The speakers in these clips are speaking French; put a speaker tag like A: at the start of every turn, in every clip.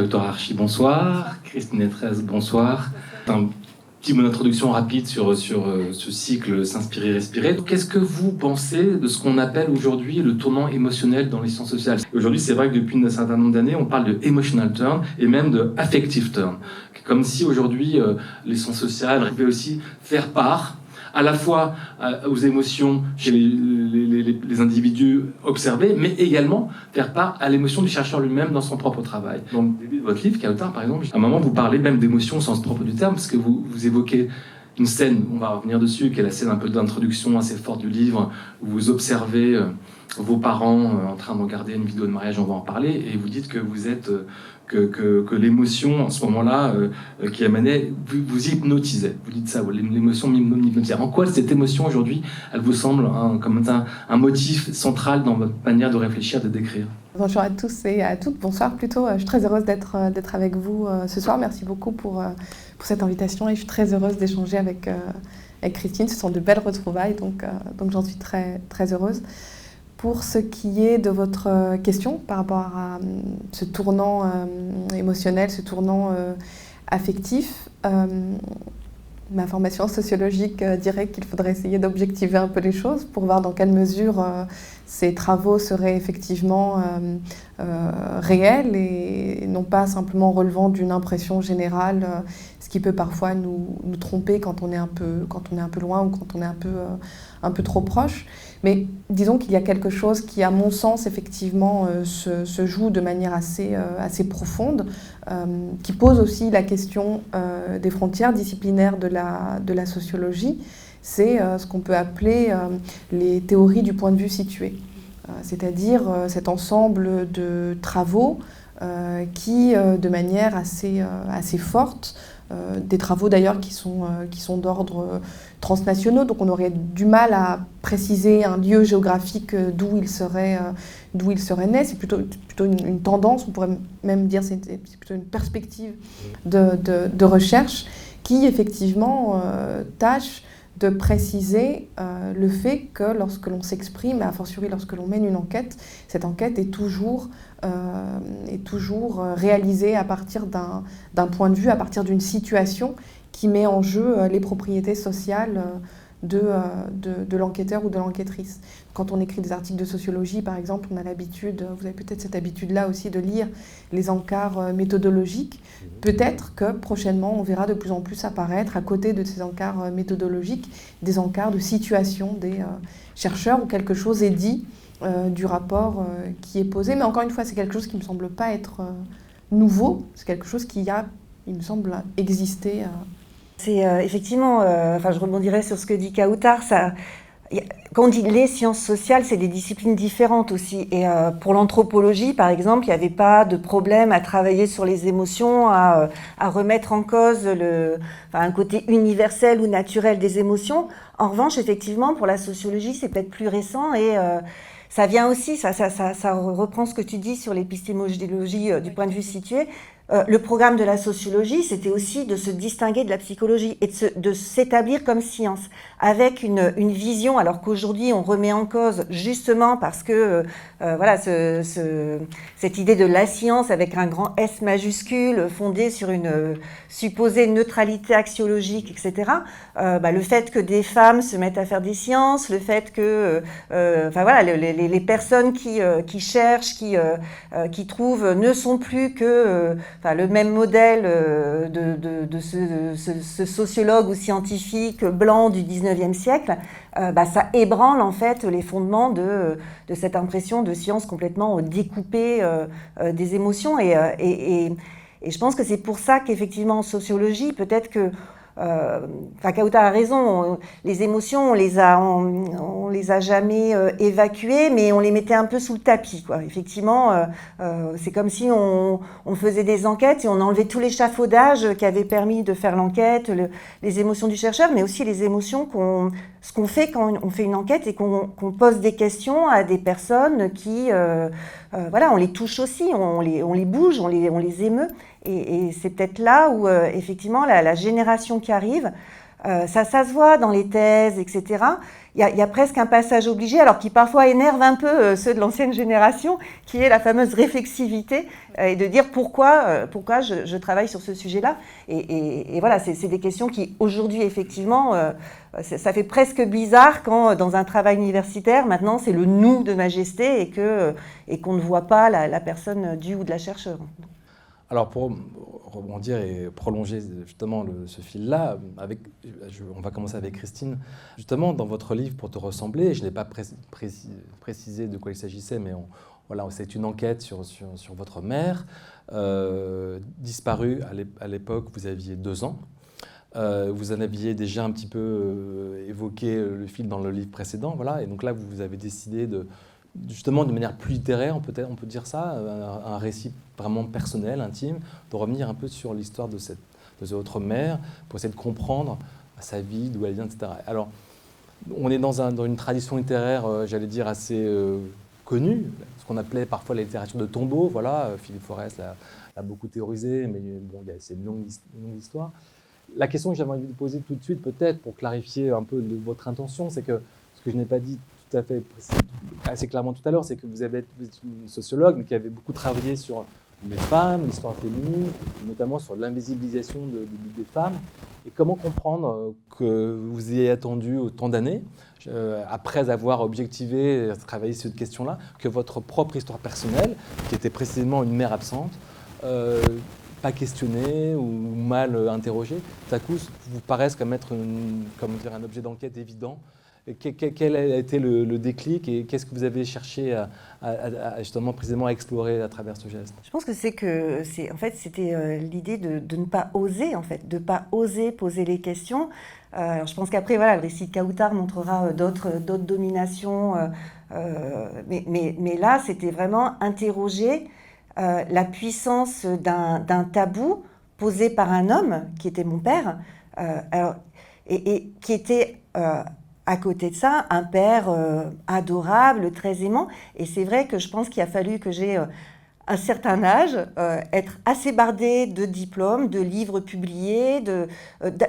A: Kautor Archi, bonsoir. Christine Etrez, bonsoir. Un petit mot d'introduction rapide sur, sur euh, ce cycle S'inspirer, respirer. Qu'est-ce que vous pensez de ce qu'on appelle aujourd'hui le tournant émotionnel dans les sciences sociales? Aujourd'hui, c'est vrai que depuis un certain nombre d'années, on parle de emotional turn et même de affective turn. Comme si aujourd'hui, euh, les sciences sociales pouvaient aussi faire part à la fois euh, aux émotions chez les, individus observés, mais également faire part à l'émotion du chercheur lui-même dans son propre travail. Dans le début de votre livre, Kautar, par exemple, à un moment, vous parlez même d'émotion au sens propre du terme, parce que vous, vous évoquez une scène, on va revenir dessus, qui est la scène un peu d'introduction assez forte du livre, où vous observez euh, vos parents euh, en train de regarder une vidéo de mariage, on va en parler, et vous dites que vous êtes que, l'émotion, en ce moment-là, euh, euh, qui émanait, vous, vous, hypnotisait. Vous dites ça, l'émotion m'hypnotisait. En quoi cette émotion, aujourd'hui, elle vous semble comme un, motif central dans votre manière de réfléchir, de décrire?
B: Bonjour à tous et à toutes. Bonsoir plutôt. Je suis très heureuse d'être, d'être avec vous euh, ce soir. Merci beaucoup pour, cette invitation et je suis très heureuse d'échanger avec, Christine. Ce sont de belles retrouvailles, donc, donc j'en suis très heureuse. Pour ce qui est de votre euh, question par rapport à euh, ce tournant euh, émotionnel, ce tournant affectif, ma formation sociologique dirait qu'il faudrait essayer d'objectiver un peu les choses pour voir dans quelle mesure ces travaux seraient effectivement réels et non pas simplement relevant d'une impression générale, ce qui peut parfois nous, nous, tromper quand on, est un peu, quand on est un peu loin ou quand on est un peu, un peu trop proche. Mais disons qu'il y a quelque chose qui, à mon sens, effectivement, euh, se, joue de manière assez, euh, assez profonde, euh, qui pose aussi la question des frontières disciplinaires de la, de la sociologie. C'est ce qu'on peut appeler les théories du point de vue situé, c'est-à-dire cet ensemble de travaux qui, de manière assez, assez forte, des travaux d'ailleurs qui sont, sont d'ordre transnationaux, donc on aurait du mal à préciser un lieu géographique euh, d'où il serait, euh, d'où il serait né. C'est plutôt, une, tendance, on pourrait même dire c'est plutôt une perspective de, recherche qui effectivement euh, tâche de préciser le fait que lorsque l'on s'exprime, et a fortiori lorsque l'on mène une enquête, cette enquête est toujours, est toujours réalisée à partir d'un point de vue, à partir d'une situation qui met en jeu euh, les propriétés sociales euh, de, euh, de, de l'enquêteur ou de l'enquêtrice. Quand on écrit des articles de sociologie, par exemple, on a l'habitude, vous avez peut-être cette habitude-là aussi de lire les encarts méthodologiques. Mhm. Peut-être que prochainement, on verra de plus en plus apparaître, à côté de ces encarts méthodologiques, des encarts de situation des chercheurs où quelque chose est dit du rapport qui est posé. Mais encore une fois, c'est quelque chose qui ne me semble pas être nouveau, c'est quelque chose qui a, il me semble, existé
C: c'est euh, effectivement, euh, enfin, je rebondirai sur ce que dit Kautar, quand on dit les sciences sociales, c'est des disciplines différentes aussi. Et euh, pour l'anthropologie, par exemple, il n'y avait pas de problème à travailler sur les émotions, à, remettre en cause le, un côté universel ou naturel des émotions. En revanche, effectivement, pour la sociologie, c'est peut-être plus récent et ça vient aussi, ça, ça, ça, ça, reprend ce que tu dis sur l'épistémologie du point de vue situé. Euh, le programme de la sociologie, c'était aussi de se distinguer de la psychologie et de s'établir comme science, avec une, une vision, alors qu'aujourd'hui on remet en cause justement parce que euh, euh, voilà ce, ce, cette idée de la science avec un grand S majuscule fondée sur une supposée neutralité axiologique, etc. Bah, le fait que des femmes se mettent à faire des sciences, le fait que, enfin voilà, les, les, personnes qui, qui cherchent, qui, qui trouvent, ne sont plus que le même modèle euh, de, ce, sociologue ou scientifique blanc du 19e siècle, euh, bah, ça ébranle en fait les fondements de, cette impression de science complètement découpée euh, des émotions. Et, et, je pense que c'est pour ça qu'effectivement en sociologie, peut-être que euh, Kauta a raison, les émotions, on les a, on, les a jamais euh, évacuées, mais on les mettait un peu sous le tapis. Quoi. Effectivement, euh, c'est comme si on, on, faisait des enquêtes et on enlevait tout l'échafaudage qui avait permis de faire l'enquête, les émotions du chercheur, mais aussi les émotions qu'on, ce qu'on fait quand on fait une enquête et qu'on, pose des questions à des personnes qui, voilà, on les touche aussi, on les, on les bouge, on les, on les émeut. Et, c'est peut-être là où, euh, effectivement, la, génération qui arrive ça, ça se voit dans les thèses, etc il y, a presque un passage obligé, alors qui parfois énerve un peu euh, ceux de l'ancienne génération, qui est la fameuse réflexivité euh, et de dire pourquoi, euh, pourquoi je, travaille sur ce sujet-là. Et, voilà, c'est des questions qui aujourd'hui, effectivement, ça fait presque bizarre quand dans un travail universitaire, maintenant, c'est le nous de majesté et qu'on et qu'on ne voit pas la, la personne du ou de la chercheur.
A: Alors pour rebondir et prolonger justement ce fil-là, on va commencer avec Christine. Justement, dans votre livre Pour te ressembler, je n'ai pas précisé de quoi il s'agissait, mais voilà, c'est une enquête sur, sur, votre mère, euh, disparue à l'époque, vous aviez deux ans. Euh, vous en aviez déjà un petit peu euh, évoqué le fil dans le livre précédent, voilà, et donc là vous avez décidé de, justement de manière plus littéraire, on peut, on peut dire ça, un, récit vraiment personnel, intime, de revenir un peu sur l'histoire de cette, de autre mère, pour essayer de comprendre sa vie, d'où elle vient, etc. Alors, on est dans, un, dans une tradition littéraire, euh, j'allais dire, assez euh, connue, ce qu'on appelait parfois la littérature de tombeau. Voilà, euh, Philippe Forest l'a beaucoup théorisé, mais bon, c'est une longue, longue histoire. La question que j'avais envie de poser tout de suite, peut-être, pour clarifier un peu votre intention, c'est que ce que je n'ai pas dit tout à fait assez clairement tout à l'heure, c'est que vous, avez, vous êtes une sociologue, mais qui avait beaucoup travaillé sur les femmes, l'histoire féminine, notamment sur l'invisibilisation des femmes. Et comment comprendre euh, que vous ayez attendu autant d'années, euh, après avoir objectivé, travaillé sur cette question-là, que votre propre histoire personnelle, qui était précisément une mère absente, euh, pas questionnée ou mal interrogée, tout à coup vous paraissent comme être comme dire, un objet d'enquête évident quel a été le, déclic et qu'est-ce que vous avez cherché à, justement précisément à explorer à travers ce geste?
C: Je pense que c'est que c'est en fait c'était euh, l'idée de, ne pas oser en fait, de pas oser poser les questions. Euh, je pense qu'après voilà le récit de Kautar montrera euh, d'autres d'autres dominations, mais, mais, là c'était vraiment interroger la puissance d'un tabou posé par un homme qui était mon père. Alors, et, qui était à côté de ça, un père euh, adorable, très aimant. Et c'est vrai que je pense qu'il a fallu que j'ai euh, un certain âge, euh, être assez bardé de diplômes, de livres publiés,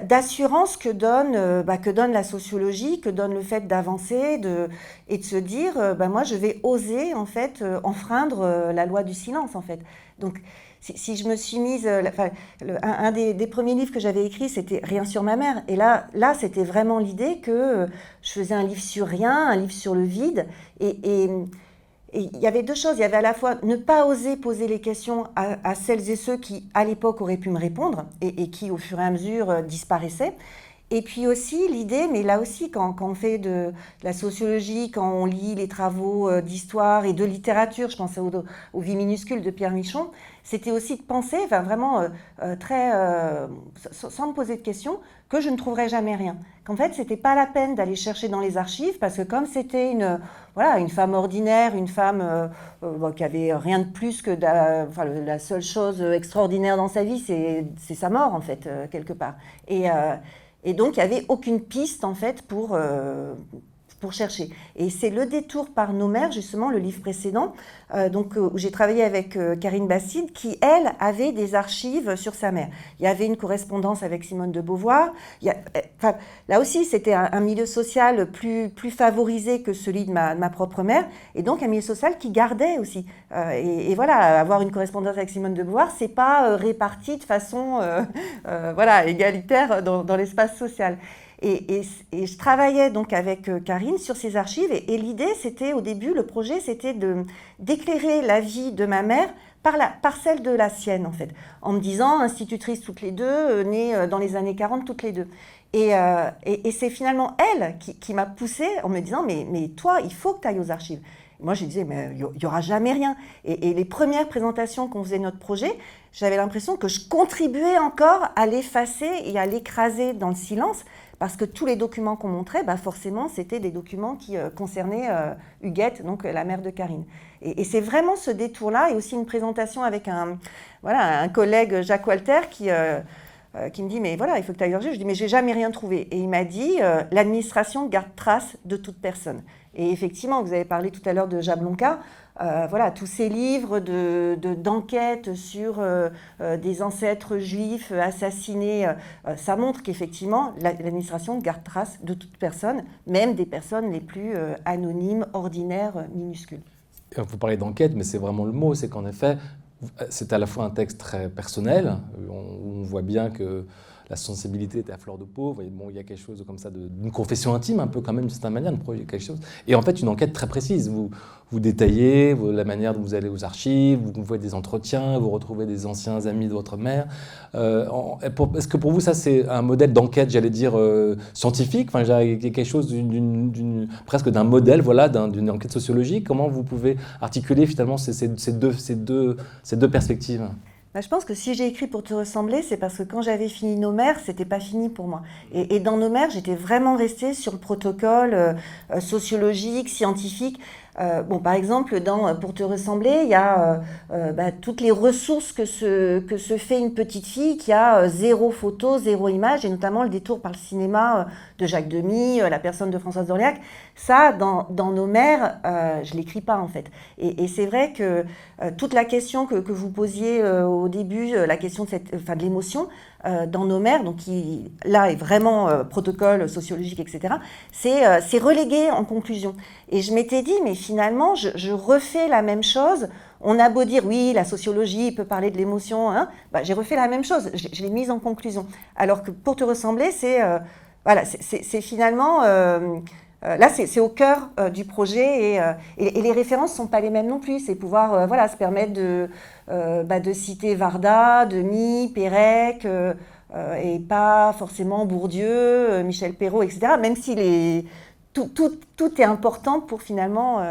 C: d'assurance que, donne, bah, que donne la sociologie, que donne le fait d'avancer de, et de se dire, bah, moi je vais oser en fait enfreindre la loi du silence en fait. Donc si, je me suis mise, euh, un, des, premiers livres que j'avais écrit, c'était Rien sur ma mère. Et là, là c'était vraiment l'idée que euh, je faisais un livre sur rien, un livre sur le vide. Et, il y avait deux choses. Il y avait à la fois ne pas oser poser les questions à, celles et ceux qui, à l'époque, auraient pu me répondre et, qui, au fur et à mesure, euh, disparaissaient. Et puis aussi l'idée, mais là aussi quand, on fait de, la sociologie, quand on lit les travaux euh, d'histoire et de littérature, je pense aux, aux vies minuscules de Pierre Michon, c'était aussi de penser, enfin vraiment euh, euh, très, sans me poser de questions, que je ne trouverais jamais rien. Qu'en fait, c'était pas la peine d'aller chercher dans les archives parce que comme c'était une, voilà, une femme ordinaire, une femme qui avait rien de plus que la seule chose extraordinaire dans sa vie, c'est sa mort en fait quelque part. Et et donc, il n'y avait aucune piste, en fait, pour, euh, pour chercher. Et c'est le détour par nos mères, justement, le livre précédent, euh, donc, euh, où j'ai travaillé avec euh, Karine Basside, qui, elle, avait des archives sur sa mère. Il y avait une correspondance avec Simone de Beauvoir. Il y a, là aussi, c'était un, milieu social plus, favorisé que celui de ma, propre mère, et donc un milieu social qui gardait aussi. Et, voilà, avoir une correspondance avec Simone de Beauvoir, c'est pas réparti de façon voilà, égalitaire dans l'espace social. Et, je travaillais donc avec euh, Karine sur ces archives. Et, l'idée, c'était au début, le projet, c'était d'éclairer la vie de ma mère par, celle de la sienne, en fait. En me disant, institutrice toutes les deux, euh, née euh, dans les années 40 toutes les deux. Et, c'est finalement elle qui, m'a poussée en me disant, mais, toi, il faut que tu ailles aux archives. Moi, je disais, mais il n'y aura jamais rien. Et, et les premières présentations qu'on faisait notre projet, j'avais l'impression que je contribuais encore à l'effacer et à l'écraser dans le silence parce que tous les documents qu'on montrait, bah forcément, c'était des documents qui euh, concernaient euh, Huguette, donc euh, la mère de Karine. Et, c'est vraiment ce détour-là, et aussi une présentation avec un, voilà, un collègue, Jacques Walter, qui qui me dit mais voilà il faut que tu ailles Je dis mais j'ai jamais rien trouvé et il m'a dit l'administration garde trace de toute personne. Et effectivement vous avez parlé tout à l'heure de Jablonka. Euh, voilà, tous ces livres d'enquêtes de, sur euh, euh, des ancêtres juifs assassinés, ça montre qu'effectivement, l'administration garde trace de toute personne, même des personnes les plus anonymes, ordinaires, minuscules.
A: Vous parlez d'enquête, mais c'est vraiment le mot, c'est qu'en effet, c'est à la fois un texte très personnel, on voit bien que la sensibilité était à fleur de peau. bon, il y a quelque chose comme ça, d'une confession intime, un peu quand même, d'une certaine manière, quelque chose. Et en fait, une enquête très précise. Vous, vous détaillez la manière dont vous allez aux archives, vous faites des entretiens, vous retrouvez des anciens amis de votre mère. Euh, est-ce que pour vous, ça, c'est un modèle d'enquête, j'allais dire, euh, scientifique? Enfin, Quelque chose presque d'un modèle, voilà, d'une enquête sociologique Comment vous pouvez articuler finalement ces deux perspectives?
C: Bah, je pense que si j'ai écrit pour te ressembler, c'est parce que quand j'avais fini nos mères, c'était pas fini pour moi. Et, dans nos mères, j'étais vraiment restée sur le protocole euh, euh, sociologique, scientifique. Euh, bon, par exemple, dans euh, Pour te ressembler, il y a euh, bah, toutes les ressources que se, que se fait une petite fille qui a zéro photo, zéro image, et notamment le détour par le cinéma de Jacques Demy, la personne de Françoise d'Orléac. Ça, dans, dans nos mères, je ne l'écris pas en fait. Et, c'est vrai que toute la question que, que vous posiez au début, la question de, enfin, de l'émotion, dans nos mères, donc qui là est vraiment protocole sociologique, etc., c'est relégué en conclusion. Et je m'étais dit, mais finalement, je, refais la même chose. On a beau dire, oui, la sociologie peut parler de l'émotion, hein, bah, j'ai refait la même chose, je, l'ai mise en conclusion. Alors que pour te ressembler, c'est euh, voilà, c'est finalement... Euh, euh, là, c'est au cœur du projet et, et, les références ne sont pas les mêmes non plus. C'est pouvoir voilà, se permettre de, bah, citer Varda, Demi, Pérec, et pas forcément Bourdieu, Michel Perrault, etc. Même si tout, tout, est important pour finalement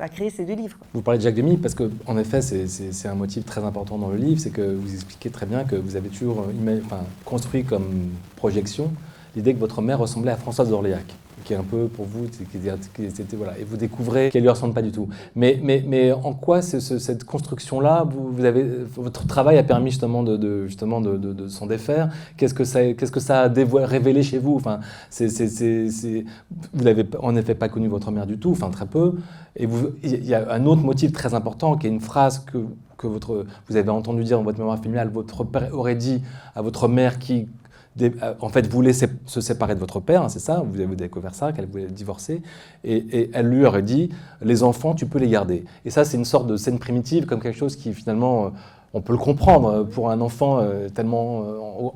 C: euh, créer ces deux livres.
A: Vous parlez de Jacques Demy parce qu'en effet, c'est un motif très important dans le livre, c'est que vous expliquez très bien que vous avez toujours euh, construit comme projection l'idée que votre mère ressemblait à Françoise d'Orléac qui est un peu pour vous, c'était voilà, et vous découvrez qu'elle lui ressemble pas du tout. Mais, mais, mais en quoi cette construction-là, vous, avez, votre travail a permis justement de, justement de, s'en défaire? Qu'est-ce que ça, qu'est-ce que ça a révélé chez vous? Enfin, c'est, vous n'avez en effet pas connu votre mère du tout, enfin très peu. Et il y a un autre motif très important qui est une phrase que que votre, vous avez entendu dire dans votre mémoire familiale, votre père aurait dit à votre mère qui en fait, voulait se séparer de votre père, hein, c'est ça, vous avez découvert ça, qu'elle voulait divorcer, et, elle lui aurait dit, les enfants, tu peux les garder. Et ça, c'est une sorte de scène primitive, comme quelque chose qui finalement... Euh, on peut le comprendre pour un enfant euh, tellement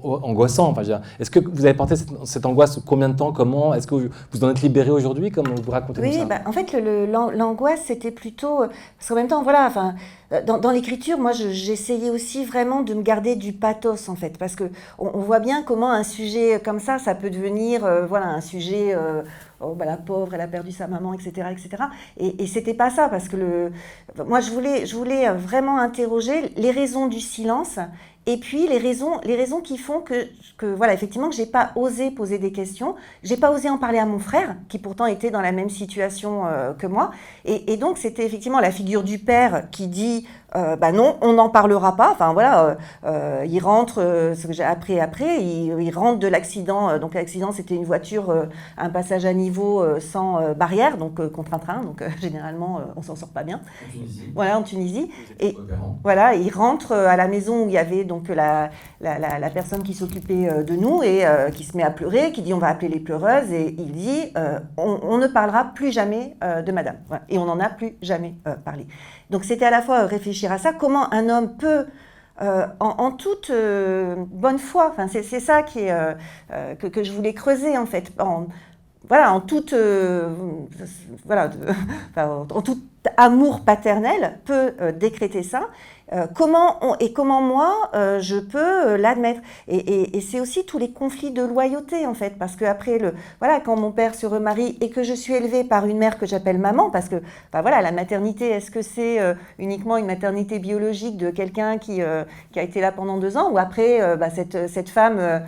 A: angoissant. Enfin, Est-ce que vous avez porté cette, angoisse combien de temps Comment? Est-ce que vous en êtes libéré aujourd'hui Comme vous racontez
C: Oui, bah, en fait, l'angoisse, c'était plutôt. Parce qu'en même temps, voilà, enfin, euh, dans, l'écriture, moi, j'essayais aussi vraiment de me garder du pathos, en fait, parce que on, voit bien comment un sujet comme ça, ça peut devenir, euh, voilà, un sujet, euh, oh, bah, la pauvre, elle a perdu sa maman, etc., etc. Et, c'était pas ça, parce que le, moi, je voulais, je voulais vraiment interroger les raisons du silence et puis les raisons, les raisons qui font que, que voilà, effectivement, que j'ai pas osé poser des questions, j'ai pas osé en parler à mon frère, qui pourtant était dans la même situation euh, que moi. Et donc c'était effectivement la figure du père qui dit euh, bah non, on n'en parlera pas. Enfin voilà, euh, euh il rentre, euh, ce que j'ai appris après, il, il rentre de l'accident. donc l'accident, c'était une voiture, un passage à niveau sans barrière, donc contre un train. Donc généralement, on s'en sort pas bien.
A: En Tunisie.
C: Voilà, en Tunisie. Et voilà, il rentre à la maison où il y avait donc la, la, la, personne qui s'occupait de nous et qui se met à pleurer, qui dit on va appeler les pleureuses et il dit on, on, ne parlera plus jamais de Madame. Voilà. Et on n'en a plus jamais parlé. Donc c'était à la fois réfléchir à ça, comment un homme peut euh, en, toute euh, bonne foi. C'est, ça qui euh, que, je voulais creuser en fait. En, voilà, en toute, voilà, en tout amour paternel peut décréter ça. Euh, comment et comment moi euh, je peux euh, l'admettre? Et, c'est aussi tous les conflits de loyauté en fait parce que après le voilà quand mon père se remarie et que je suis élevée par une mère que j'appelle maman parce que bah, voilà la maternité est-ce que c'est uniquement une maternité biologique de quelqu'un qui qui a été là pendant deux ans ou après bah, cette cette femme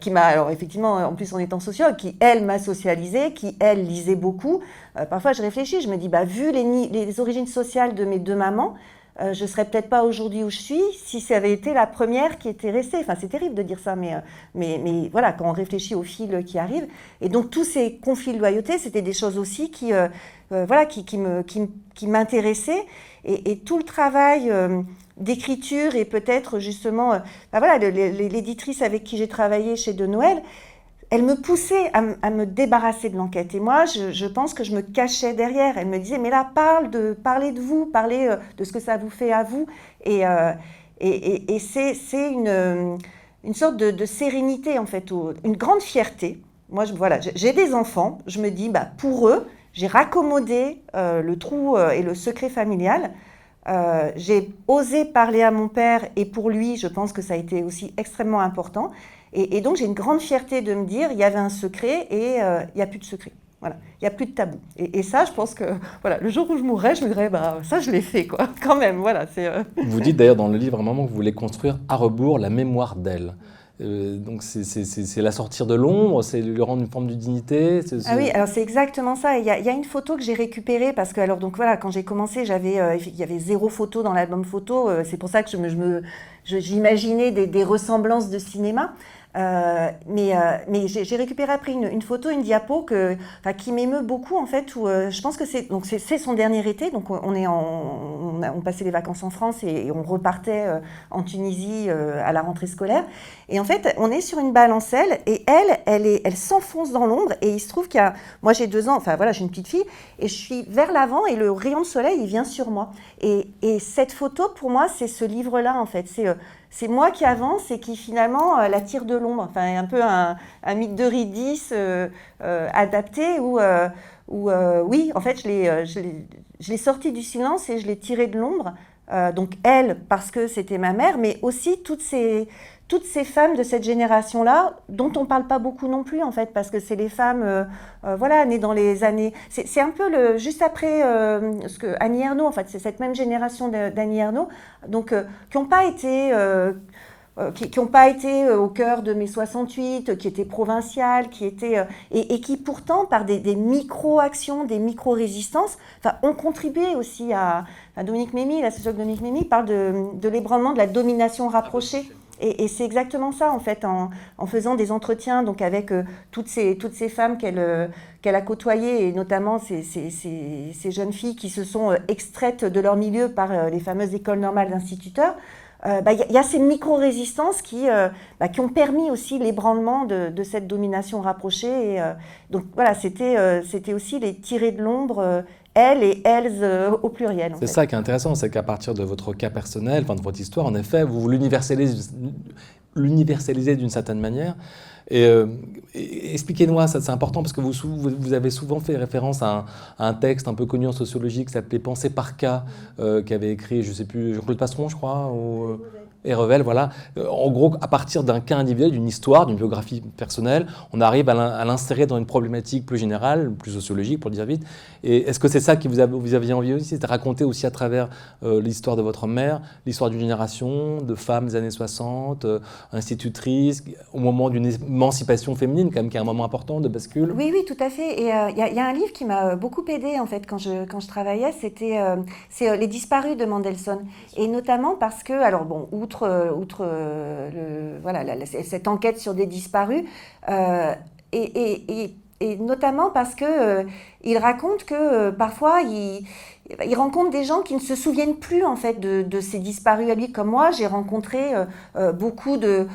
C: qui m'a alors effectivement en plus en étant sociologue qui elle m'a socialisée qui elle lisait beaucoup parfois je réfléchis je me dis bah vu les, origines sociales de mes deux mamans je je serais peut-être pas aujourd'hui où je suis si ça avait été la première qui était restée. Enfin, c'est terrible de dire ça, mais, mais, mais, voilà, quand on réfléchit aux fils qui arrivent. Et donc, tous ces conflits de loyauté, c'était des choses aussi qui, voilà, qui, qui, me, qui, qui m'intéressaient. Et, et, tout le travail d'écriture et peut-être justement, ben voilà, l'éditrice avec qui j'ai travaillé chez De Noël, elle me poussait à, me débarrasser de l'enquête. Et moi, je, pense que je me cachais derrière. Elle me disait, mais là, parle de, parlez de vous, parlez euh, de ce que ça vous fait à vous. Et, euh, c'est une, une sorte de, sérénité, en fait, une grande fierté. Moi, je, j'ai des enfants. Je me dis, bah, pour eux, j'ai raccommodé euh, le trou et le secret familial. j'ai osé parler à mon père et pour lui, je pense que ça a été aussi extrêmement important. Et, donc j'ai une grande fierté de me dire, il y avait un secret et euh, il n'y a plus de secret. Voilà, il n'y a plus de tabou. Et, ça, je pense que voilà, le jour où je mourrai, je me dirais, bah, ça, je l'ai fait, quoi, quand même. Voilà, c'est,
A: euh. Vous dites d'ailleurs dans le livre à un moment que vous voulez construire à rebours la mémoire d'elle. Euh, donc c'est la sortir de l'ombre, c'est lui rendre une forme de dignité.
C: Ah oui, alors c'est exactement ça. Il y, a, il y, a, une photo que j'ai récupérée parce que alors donc voilà, quand j'ai commencé, j'avais il y avait zéro photo dans l'album photo. c'est pour ça que je me, j'imaginais des, des, ressemblances de cinéma. Euh, mais euh, mais j'ai récupéré après une, une, photo, une diapo que, qui m'émeut beaucoup en fait. Où euh, je pense que c'est son dernier été. Donc on est en, on, passait les vacances en France et, on repartait en Tunisie à la rentrée scolaire. Et en fait, on est sur une balancelle et elle, elle est, elle s'enfonce dans l'ombre. Et il se trouve qu'il y a, moi j'ai deux ans, enfin voilà, j'ai une petite fille et je suis vers l'avant et le rayon de soleil il vient sur moi. Et, et cette photo pour moi c'est ce livre là en fait. C'est c'est moi qui avance et qui finalement euh, la tire de l'ombre. Enfin, un peu un, mythe de Ridis euh, euh, adapté où, oui, en fait, je l'ai sorti du silence et je l'ai tiré de l'ombre. donc elle, parce que c'était ma mère, mais aussi toutes ces, toutes ces femmes de cette génération-là, dont on ne parle pas beaucoup non plus, en fait, parce que c'est les femmes, euh, euh, voilà, nées dans les années... C'est un peu le, juste après euh, Annie Ernaux, en fait, c'est cette même génération d'Annie Ernaux, donc, qui n'ont pas été... qui n'ont pas été au cœur de mai 68, qui étaient provinciales, qui étaient et, qui pourtant par des, micro-actions, des micro-résistances, ont contribué aussi à, Dominique Mémy, la sociologue Dominique Mémy parle de, de l'ébranlement de la domination rapprochée. Et, c'est exactement ça, en fait, en, faisant des entretiens donc avec euh, toutes, ces, toutes ces femmes qu'elle euh, a côtoyées, et notamment ces, ces, ces, jeunes filles qui se sont euh, extraites de leur milieu par les fameuses écoles normales d'instituteurs. Bah, il y, a ces micro-résistances qui, bah, qui ont permis aussi l'ébranlement de, de, cette domination rapprochée. Et, donc voilà, c'était aussi les tirer de l'ombre elles et elles euh, au pluriel.
A: C'est ça qui est intéressant, c'est qu'à partir de votre cas personnel, enfin de votre histoire, en effet, vous l'universalisez d'une certaine manière. Et, euh, expliquez-nous, ça c'est important parce que vous, vous, avez souvent fait référence à un, texte un peu connu en sociologie qui s'appelait Pensée par cas, euh, qu'avait écrit, je ne sais plus, Jean-Claude Passeron, je crois. Ou, et Revel, voilà. Euh, en gros, à partir d'un cas individuel, d'une histoire, d'une biographie personnelle, on arrive à l'insérer dans une problématique plus générale, plus sociologique, pour le dire vite. Et est-ce que c'est ça que vous, aviez envie aussi C'est raconter aussi à travers euh, l'histoire de votre mère, l'histoire d'une génération de femmes des années 60, euh, institutrices, au moment d'une émancipation féminine, quand même, qui est un moment important de bascule?
C: Oui, oui, tout à fait. Et il y, a un livre qui m'a beaucoup aidé, en fait, quand je, quand je travaillais, c'était Les disparus de Mendelssohn. Et notamment parce que, alors bon, outre outre, euh, voilà, cette enquête sur des disparus, euh, et, notamment parce que euh, il raconte que parfois il, rencontre des gens qui ne se souviennent plus en fait de, ces disparus. À lui comme moi j'ai rencontré beaucoup de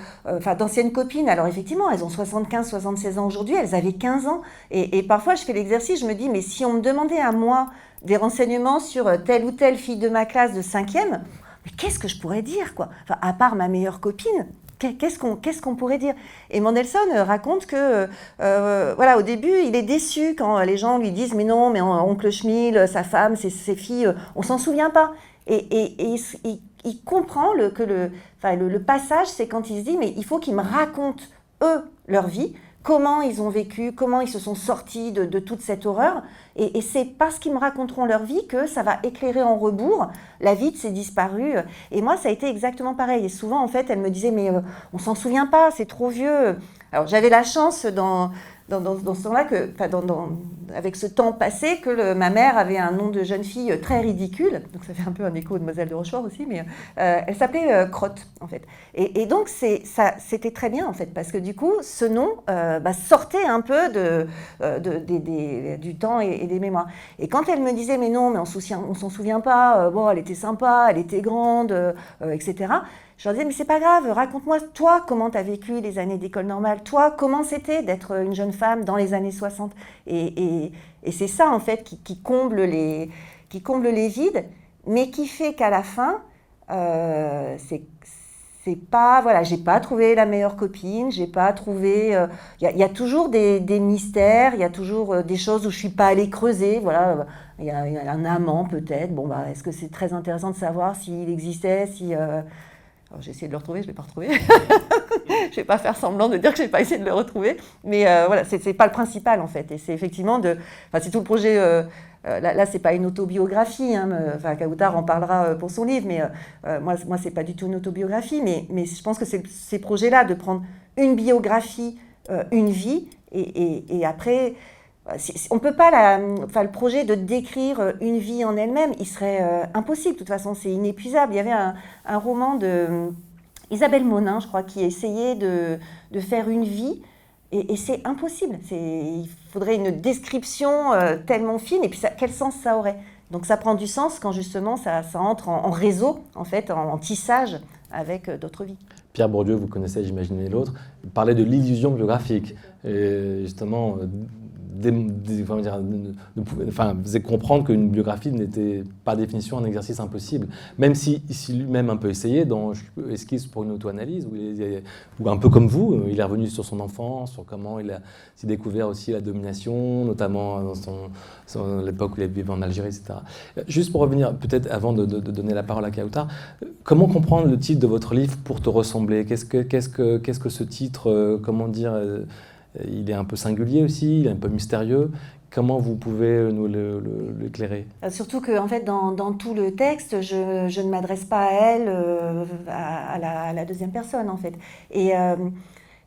C: d'anciennes copines. Alors effectivement elles ont 75 76 ans aujourd'hui elles avaient 15 ans. Et parfois je fais l'exercice je me dis mais si on me demandait à moi des renseignements sur telle ou telle fille de ma classe de 5e mais qu'est-ce que je pourrais dire, quoi? Enfin, À part ma meilleure copine, qu'est-ce qu'on pourrait dire? Et Mendelssohn euh, raconte que, euh, voilà, au début, il est déçu quand les gens lui disent, mais non, mais oncle Schmil, sa femme, ses, filles, on s'en souvient pas. Et, et, il, comprend le, que le, enfin, le passage, c'est quand il se dit, mais il faut qu'ils me racontent, eux, leur vie, comment ils ont vécu, comment ils se sont sortis de, toute cette horreur. Et, c'est parce qu'ils me raconteront leur vie que ça va éclairer en rebours la vie de ces disparus. Et moi, ça a été exactement pareil. Et souvent, en fait, elle me disait, mais euh, on s'en souvient pas, c'est trop vieux. Alors, j'avais la chance dans dans, ce temps-là, avec ce temps passé, que ma mère avait un nom de jeune fille très ridicule. Donc ça fait un peu un écho de Moselle de Rochefort aussi, mais euh, elle s'appelait euh, Crotte, en fait. Et, donc c'était très bien, en fait, parce que du coup, ce nom euh, bah, sortait un peu du temps et, des mémoires. Et quand elle me disait, mais non, mais on ne s'en souvient pas, bon, elle était sympa, elle était grande, etc. Je leur disais, mais c'est pas grave, raconte-moi, toi, comment tu as vécu les années d'école normale, toi, comment c'était d'être une jeune femme dans les années 60. Et, c'est ça, en fait, qui, comble les, qui comble les vides, mais qui fait qu'à la fin, euh, c'est pas voilà j'ai pas trouvé la meilleure copine j'ai pas trouvé euh, il y, a toujours des, mystères il y a toujours euh, des choses où je suis pas allée creuser voilà il y, a un amant peut-être bon bah est-ce que c'est très intéressant de savoir s'il existait si j'ai essayé de le retrouver, je ne l'ai pas retrouvé. je ne vais pas faire semblant de dire que je n'ai pas essayé de le retrouver. Mais euh, voilà, ce n'est pas le principal en fait. Et c'est effectivement de. Enfin, c'est tout le projet. Euh, euh, là, là ce n'est pas une autobiographie. Hein, enfin, Kautar en parlera pour son livre, mais moi, moi ce n'est pas du tout une autobiographie. Mais, mais je pense que c'est ces projets-là de prendre une biographie, une vie, et, et après on peut pas, le projet de décrire euh, une vie en elle-même, il serait euh, impossible. De toute façon, c'est inépuisable. Il y avait un, roman de euh, Isabelle Monin, je crois, qui essayait de, de faire une vie, et, c'est impossible. Il faudrait une description tellement fine, et puis quel sens ça aurait? Donc ça prend du sens quand justement ça, entre en, réseau, en fait, en, tissage avec d'autres vies.
A: Pierre Bourdieu, vous connaissez, j'imagine l'autre, parlait de l'illusion biographique. Justement, faisait comprendre qu'une biographie n'était par définition un exercice impossible. Même si, lui-même un peu essayé dans Esquisse pour une auto-analyse, ou un peu comme vous, euh, il est revenu sur son enfance, sur comment il s'est découvert aussi la domination, notamment dans son, l'époque où il vivait en Algérie, etc. Juste pour revenir, peut-être avant de, donner la parole à Kautar, comment comprendre le titre de votre livre pour te ressembler? Qu'est-ce que, qu'est-ce que, qu'est-ce que ce titre, euh, comment dire euh, il est un peu singulier aussi, il est un peu mystérieux. Comment vous pouvez nous l'éclairer?
C: Euh, Surtout que, fait, dans, tout le texte, je, ne m'adresse pas à elle, euh, à, la, deuxième personne, en fait. Euh,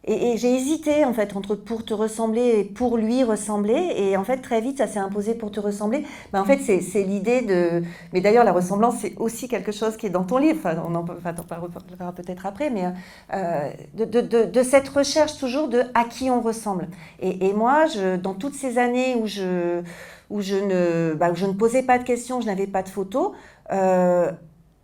C: et, j'ai hésité en fait entre pour te ressembler et pour lui ressembler. Et en fait, très vite, ça s'est imposé pour te ressembler. Mais en fait, c'est l'idée de. Mais d'ailleurs, la ressemblance, c'est aussi quelque chose qui est dans ton livre. Enfin, on en, parlera peut-être après, mais euh, de, cette recherche toujours de à qui on ressemble. Et, moi, dans toutes ces années où je, où je, ne, bah, où je ne posais pas de questions, je n'avais pas de photos. Euh,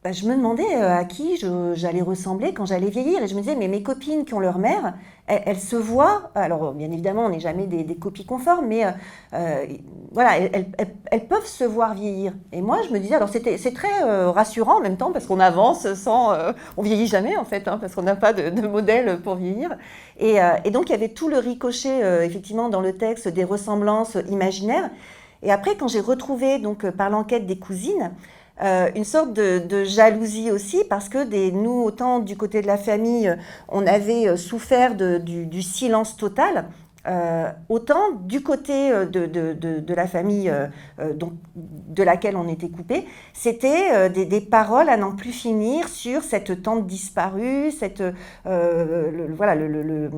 C: bah, je me demandais euh, à qui j'allais ressembler quand j'allais vieillir. Et je me disais, mais mes copines qui ont leur mère, elles, se voient. Alors, bien évidemment, on n'est jamais des, copies conformes, mais euh, euh, voilà, elles, peuvent se voir vieillir. Et moi, je me disais, alors c'est très rassurant en même temps, parce qu'on avance sans. on vieillit jamais, en fait, hein, parce qu'on n'a pas de, modèle pour vieillir. Et, et, donc, il y avait tout le ricochet, effectivement, dans le texte des ressemblances imaginaires. Et après, quand j'ai retrouvé, donc, par l'enquête des cousines, euh, une sorte de, jalousie aussi, parce que des, nous, autant du côté de la famille, on avait euh, souffert du, silence total, euh, autant du côté de, la famille de laquelle on était coupé, c'était des, paroles à n'en plus finir sur cette tante disparue, cette, voilà, le,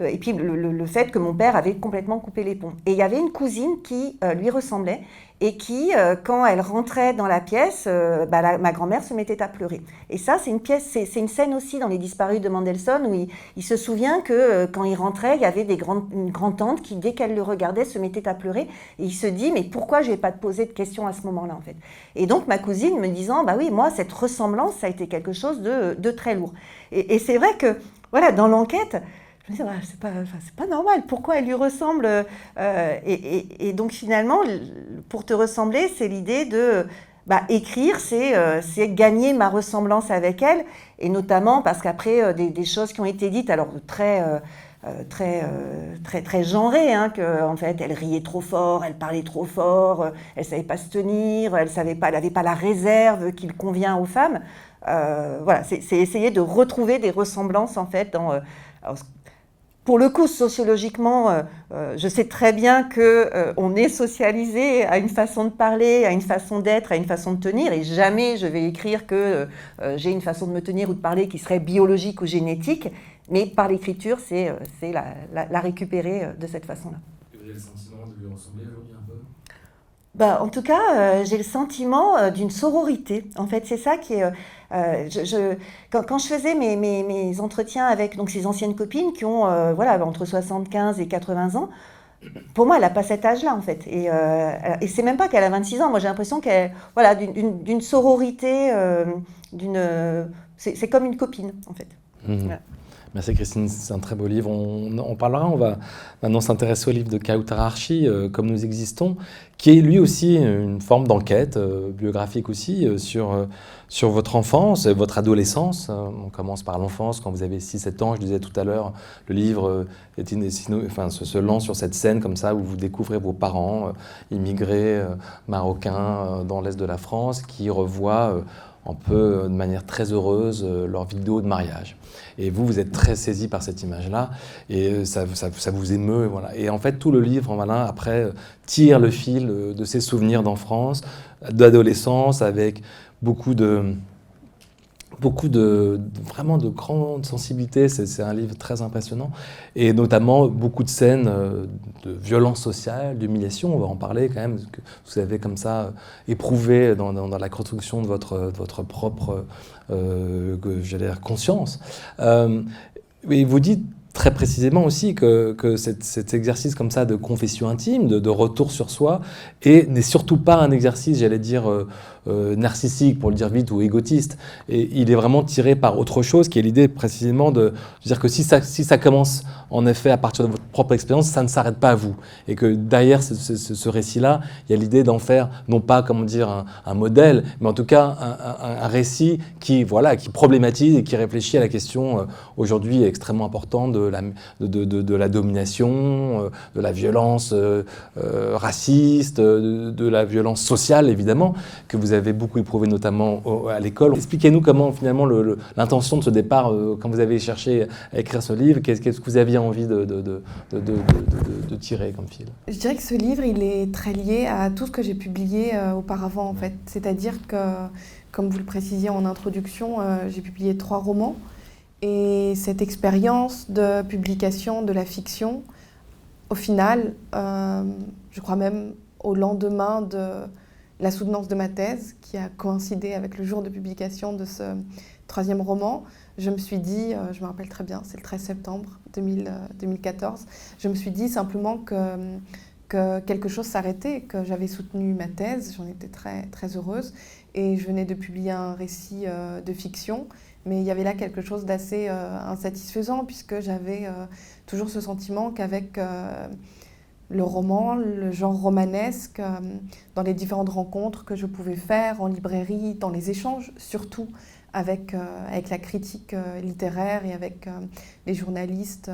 C: et puis le, fait que mon père avait complètement coupé les ponts. Et il y avait une cousine qui lui ressemblait et qui, quand elle rentrait dans la pièce, bah, ma grand-mère se mettait à pleurer. Et ça, c'est une pièce, c'est une scène aussi dans Les Disparus de Mendelssohn où il, se souvient que quand il rentrait, il y avait grandes, grand-tante qui, dès qu'elle le regardait, se mettait à pleurer. Et il se dit, mais pourquoi je vais pas poser de questions à ce moment-là, en fait? Et donc, ma cousine me disant, bah oui, moi, cette ressemblance, ça a été quelque chose de, très lourd. Et, c'est vrai que, voilà, dans l'enquête, je me disais, c'est pas, normal, pourquoi elle lui ressemble euh, et, donc, finalement, pour te ressembler, c'est l'idée de bah, écrire, euh, c'est gagner ma ressemblance avec elle, et notamment parce qu'après, euh, des, choses qui ont été dites, alors très euh, très, euh, très, très genrée, hein, qu'en en fait, elle riait trop fort, elle parlait trop fort, euh, elle savait pas se tenir, elle savait pas, n'avait pas la réserve qu'il convient aux femmes. voilà, c'est essayer de retrouver des ressemblances, en fait, dans... pour le coup, sociologiquement, je sais très bien que on est socialisé à une façon de parler, à une façon d'être, à une façon de tenir, et jamais je vais écrire que j'ai une façon de me tenir ou de parler qui serait biologique ou génétique. Mais par l'écriture, c'est la, la, récupérer de cette façon-là.
A: Vous avez le sentiment de lui ressembler aujourd'hui un peu?
C: Bah, en tout cas, j'ai le sentiment d'une sororité. En fait, c'est ça qui est. je, quand, quand, je faisais mes, mes, mes, entretiens avec donc, ces anciennes copines qui ont voilà, entre 75 et 80 ans, pour moi, elle n'a pas cet âge-là, en fait. Et, euh, et c'est même pas qu'elle a 26 ans. Moi, j'ai l'impression qu'elle, voilà, d'une sororité, euh, d'une, c'est comme une copine, en fait.
A: Mmh. Merci Christine, c'est un très beau livre. On, parlera, on va maintenant s'intéresser au livre de Kautar Archi, euh, Comme nous existons, qui est lui aussi une forme d'enquête, euh, biographique aussi, euh, sur, sur votre enfance, votre adolescence. on commence par l'enfance, quand vous avez 6-7 ans, je disais tout à l'heure, le livre se, lance sur cette scène comme ça, où vous découvrez vos parents immigrés marocains dans l'Est de la France, qui revoient un peu de manière très heureuse leur vidéo de mariage. Et vous, vous êtes très saisi par cette image-là, et euh, ça, ça, vous émeut. Voilà. Et en fait, tout le livre, voilà, après, euh, tire le fil euh, de ses souvenirs d'enfance, d'adolescence, avec beaucoup de beaucoup de, vraiment de grande sensibilité. C'est un livre très impressionnant. Et notamment beaucoup de scènes euh, de violence sociale, d'humiliation. On va en parler quand même, que vous avez comme ça euh, éprouvé dans, dans, la construction de votre, votre propre euh, dire, conscience. Euh, et vous dites très précisément aussi que, que cet, exercice comme ça de confession intime, de, de retour sur soi, n'est surtout pas un exercice, j'allais dire, euh, narcissique, pour le dire vite, ou égotiste. Et il est vraiment tiré par autre chose, qui est l'idée précisément de, dire que si ça, si ça commence en effet à partir de votre propre expérience, ça ne s'arrête pas à vous. Et que derrière ce, récit-là, il y a l'idée d'en faire non pas, comment dire, un, modèle, mais en tout cas un, récit qui, voilà, qui problématise et qui réfléchit à la question euh, aujourd'hui extrêmement importante de la, de, de, la domination, euh, de la violence raciste, de, la violence sociale, évidemment, que vous avez avez beaucoup éprouvé notamment à l'école. Expliquez-nous comment finalement l'intention de ce départ, euh, quand vous avez cherché à écrire ce livre, qu'est-ce que vous aviez envie de, tirer comme fil?
B: Je dirais que ce livre, il est très lié à tout ce que j'ai publié euh, auparavant en fait. C'est-à-dire que, comme vous le précisiez en introduction, euh, j'ai publié trois romans. Et cette expérience de publication de la fiction, au final, je crois même au lendemain de, la soutenance de ma thèse, qui a coïncidé avec le jour de publication de ce troisième roman, je me suis dit, euh, je me rappelle très bien, c'est le 13 septembre 2014, euh, je me suis dit simplement que, que quelque chose s'arrêtait, que j'avais soutenu ma thèse, j'en étais très, très heureuse, et je venais de publier un récit euh, de fiction, mais il y avait là quelque chose d'assez insatisfaisant, puisque j'avais toujours ce sentiment qu'avec le roman, le genre romanesque, euh, dans les différentes rencontres que je pouvais faire en librairie, dans les échanges surtout avec, euh, avec la critique euh, littéraire et avec les journalistes.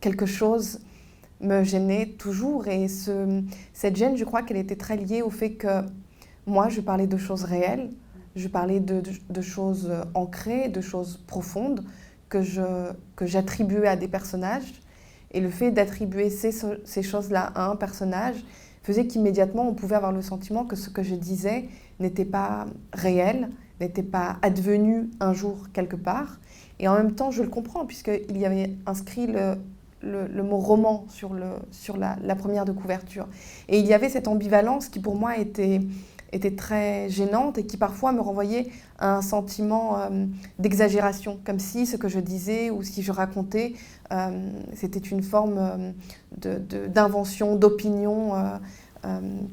B: quelque chose me gênait toujours et ce, cette gêne, je crois qu'elle était très liée au fait que moi, je parlais de choses réelles, je parlais de, choses ancrées, de choses profondes que j'attribuais que à des personnages et le fait d'attribuer ces, ces choses-là à un personnage faisait qu'immédiatement on pouvait avoir le sentiment que ce que je disais n'était pas réel, n'était pas advenu un jour quelque part. Et en même temps, je le comprends, puisqu'il y avait inscrit le, le, mot roman sur, le, sur la, la, première de couverture. Et il y avait cette ambivalence qui pour moi était était très gênante et qui parfois me renvoyait à un sentiment euh, d'exagération, comme si ce que je disais ou que je racontais, euh, c'était une forme euh, d'invention, d'opinion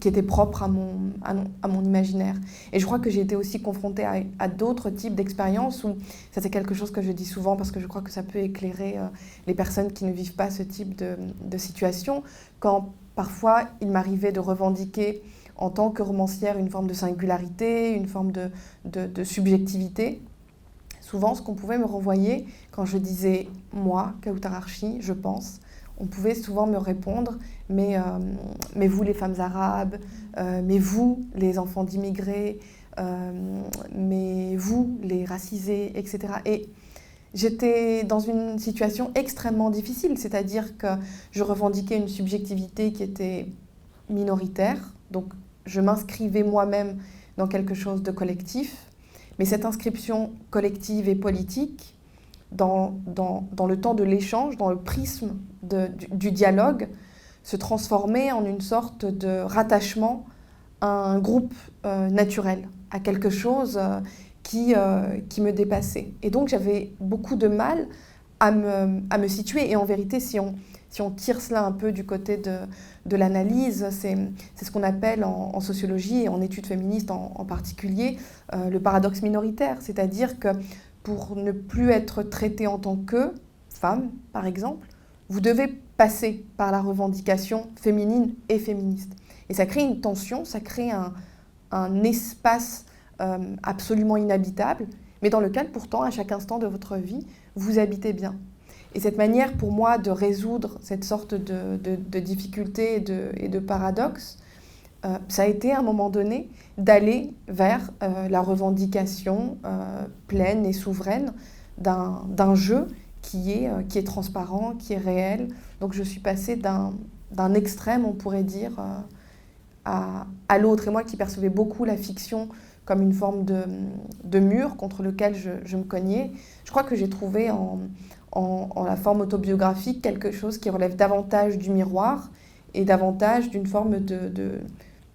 B: qui était propre à mon, à, imaginaire. Et je crois que j'ai été aussi confrontée à, d'autres types d'expériences où, ça c'est quelque chose que je dis souvent parce que je crois que ça peut éclairer les personnes qui ne vivent pas ce type de situation, quand parfois il m'arrivait de revendiquer en tant que romancière une forme de singularité, une forme de, de, subjectivité. Souvent, ce qu'on pouvait me renvoyer quand je disais moi, Kautararchi, je pense, on pouvait souvent me répondre mais, euh, mais vous, les femmes arabes, euh, mais vous, les enfants d'immigrés, euh, mais vous, les racisés, etc. Et j'étais dans une situation extrêmement difficile, c'est-à-dire que je revendiquais une subjectivité qui était minoritaire, donc je m'inscrivais moi-même dans quelque chose de collectif, mais cette inscription collective et politique dans, dans, le temps de l'échange, dans le prisme du, dialogue, se transformer en une sorte de rattachement à un groupe euh, naturel, à quelque chose euh, qui, euh, qui me dépassait. Et donc j'avais beaucoup de mal à me, à me situer. Et en vérité, si on, si on tire cela un peu du côté de, l'analyse, c'est ce qu'on appelle en, sociologie et en études féministes en, particulier le paradoxe minoritaire. C'est-à-dire que pour ne plus être traité en tant que femme, par exemple, vous devez passer par la revendication féminine et féministe. Et ça crée une tension, ça crée un, espace euh, absolument inhabitable, mais dans lequel pourtant, à chaque instant de votre vie, vous habitez bien. Et cette manière pour moi de résoudre cette sorte de, difficulté et de, paradoxe, euh, ça a été à un moment donné d'aller vers euh, la revendication euh, pleine et souveraine d'un jeu qui est, transparent, qui est réel. Donc je suis passée d'un extrême, on pourrait dire, à, l'autre. Et moi qui percevais beaucoup la fiction comme une forme de, de mur contre lequel je, je, me cognais, je crois que j'ai trouvé en, en, en, la forme autobiographique quelque chose qui relève davantage du miroir et davantage d'une forme de, de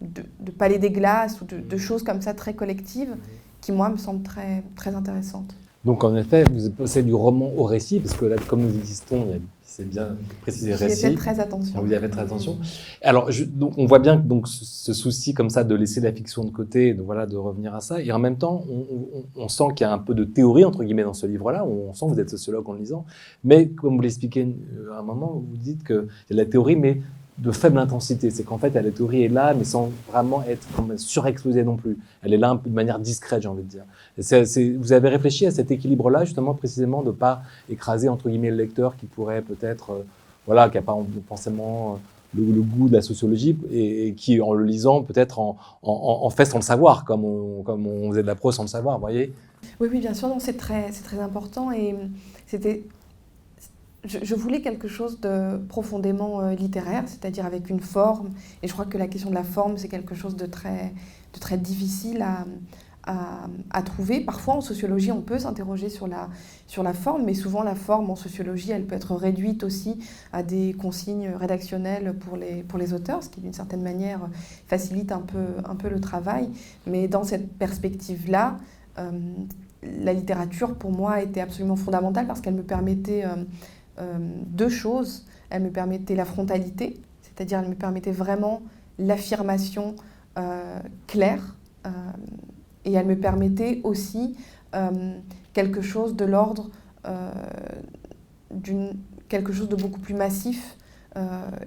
B: de, palais des glaces ou de, choses comme ça très collectives qui, moi, me semblent très, très intéressantes.
A: Donc, en effet, vous passez du roman au récit, parce que là, comme nous existons, c'est bien précisé récit.
B: J'y très attention.
A: Vous y avez très attention. Alors, donc, on voit bien que donc, ce souci comme ça de laisser la fiction de côté, de, voilà, de revenir à ça, et en même temps, on, sent qu'il y a un peu de théorie, entre guillemets, dans ce livre-là, on sent que vous êtes sociologue en le lisant, mais comme vous l'expliquez euh, à un moment, vous dites qu'il y a de la théorie, mais de faible intensité. C'est qu'en fait, la théorie est là, mais sans vraiment être surexposée non plus. Elle est là de manière discrète, j'ai envie de dire. vous avez réfléchi à cet équilibre-là, justement, précisément, de ne pas écraser, entre guillemets, le lecteur qui pourrait peut-être, euh, voilà, qui n'a pas forcément euh, le, goût de la sociologie et, qui, en le lisant, peut-être en, fait sans le savoir, comme on, comme on faisait de la prose sans le savoir, vous voyez?
B: Oui, oui, bien sûr, c'est très, très important. Et c'était je, voulais quelque chose de profondément euh, littéraire, c'est-à-dire avec une forme. Et je crois que la question de la forme, c'est quelque chose de très, difficile à, trouver. Parfois, en sociologie, on peut s'interroger sur la, forme, mais souvent, la forme en sociologie, elle peut être réduite aussi à des consignes rédactionnelles pour les, auteurs, ce qui, d'une certaine manière, facilite un peu, le travail. Mais dans cette perspective-là, euh, la littérature, pour moi, était absolument fondamentale parce qu'elle me permettait... Euh, deux choses. Elle me permettait la frontalité, c'est-à-dire elle me permettait vraiment l'affirmation euh, claire, euh, et elle me permettait aussi quelque chose de l'ordre d'une quelque chose de beaucoup plus massif.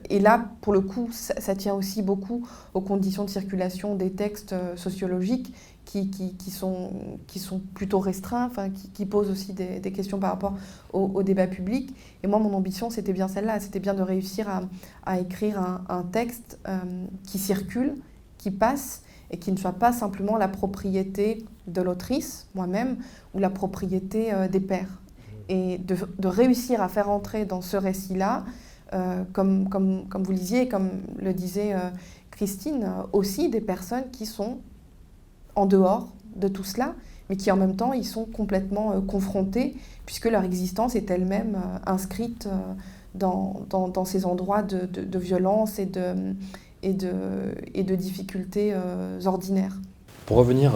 B: et là, pour le coup, ça, tient aussi beaucoup aux conditions de circulation des textes sociologiques qui, qui, sont, qui sont plutôt restreints, enfin, qui, qui posent aussi des, des, questions par rapport au, débat public. Et moi, mon ambition, c'était bien celle-là, c'était bien de réussir à, à écrire un, un texte euh, qui circule, qui passe, et qui ne soit pas simplement la propriété de l'autrice, moi-même, ou la propriété euh, des pairs. Et de, de, réussir à faire entrer dans ce récit-là, euh, comme, comme, comme, vous lisiez, comme le disait Christine, aussi des personnes qui sont en dehors de tout cela, mais qui en même temps ils sont complètement euh, confrontés, puisque leur existence est elle-même euh, inscrite euh, dans, dans, ces endroits de, de, violence et de, et de, et de difficultés ordinaires.
A: Pour revenir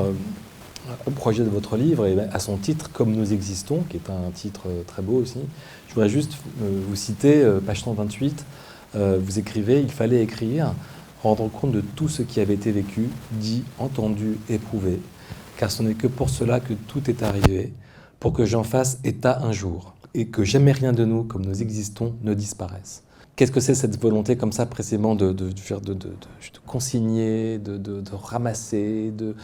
A: au projet de votre livre et à son titre, Comme nous existons, qui est un titre très beau aussi, je voudrais juste vous citer, page 128, vous écrivez, il fallait écrire rendre compte de tout ce qui avait été vécu, dit, entendu, éprouvé, car ce n'est que pour cela que tout est arrivé, pour que j'en fasse état un jour, et que jamais rien de nous, comme nous existons, ne disparaisse. Qu'est-ce que c'est cette volonté comme ça précisément de, de, consigner, de, ramasser, de,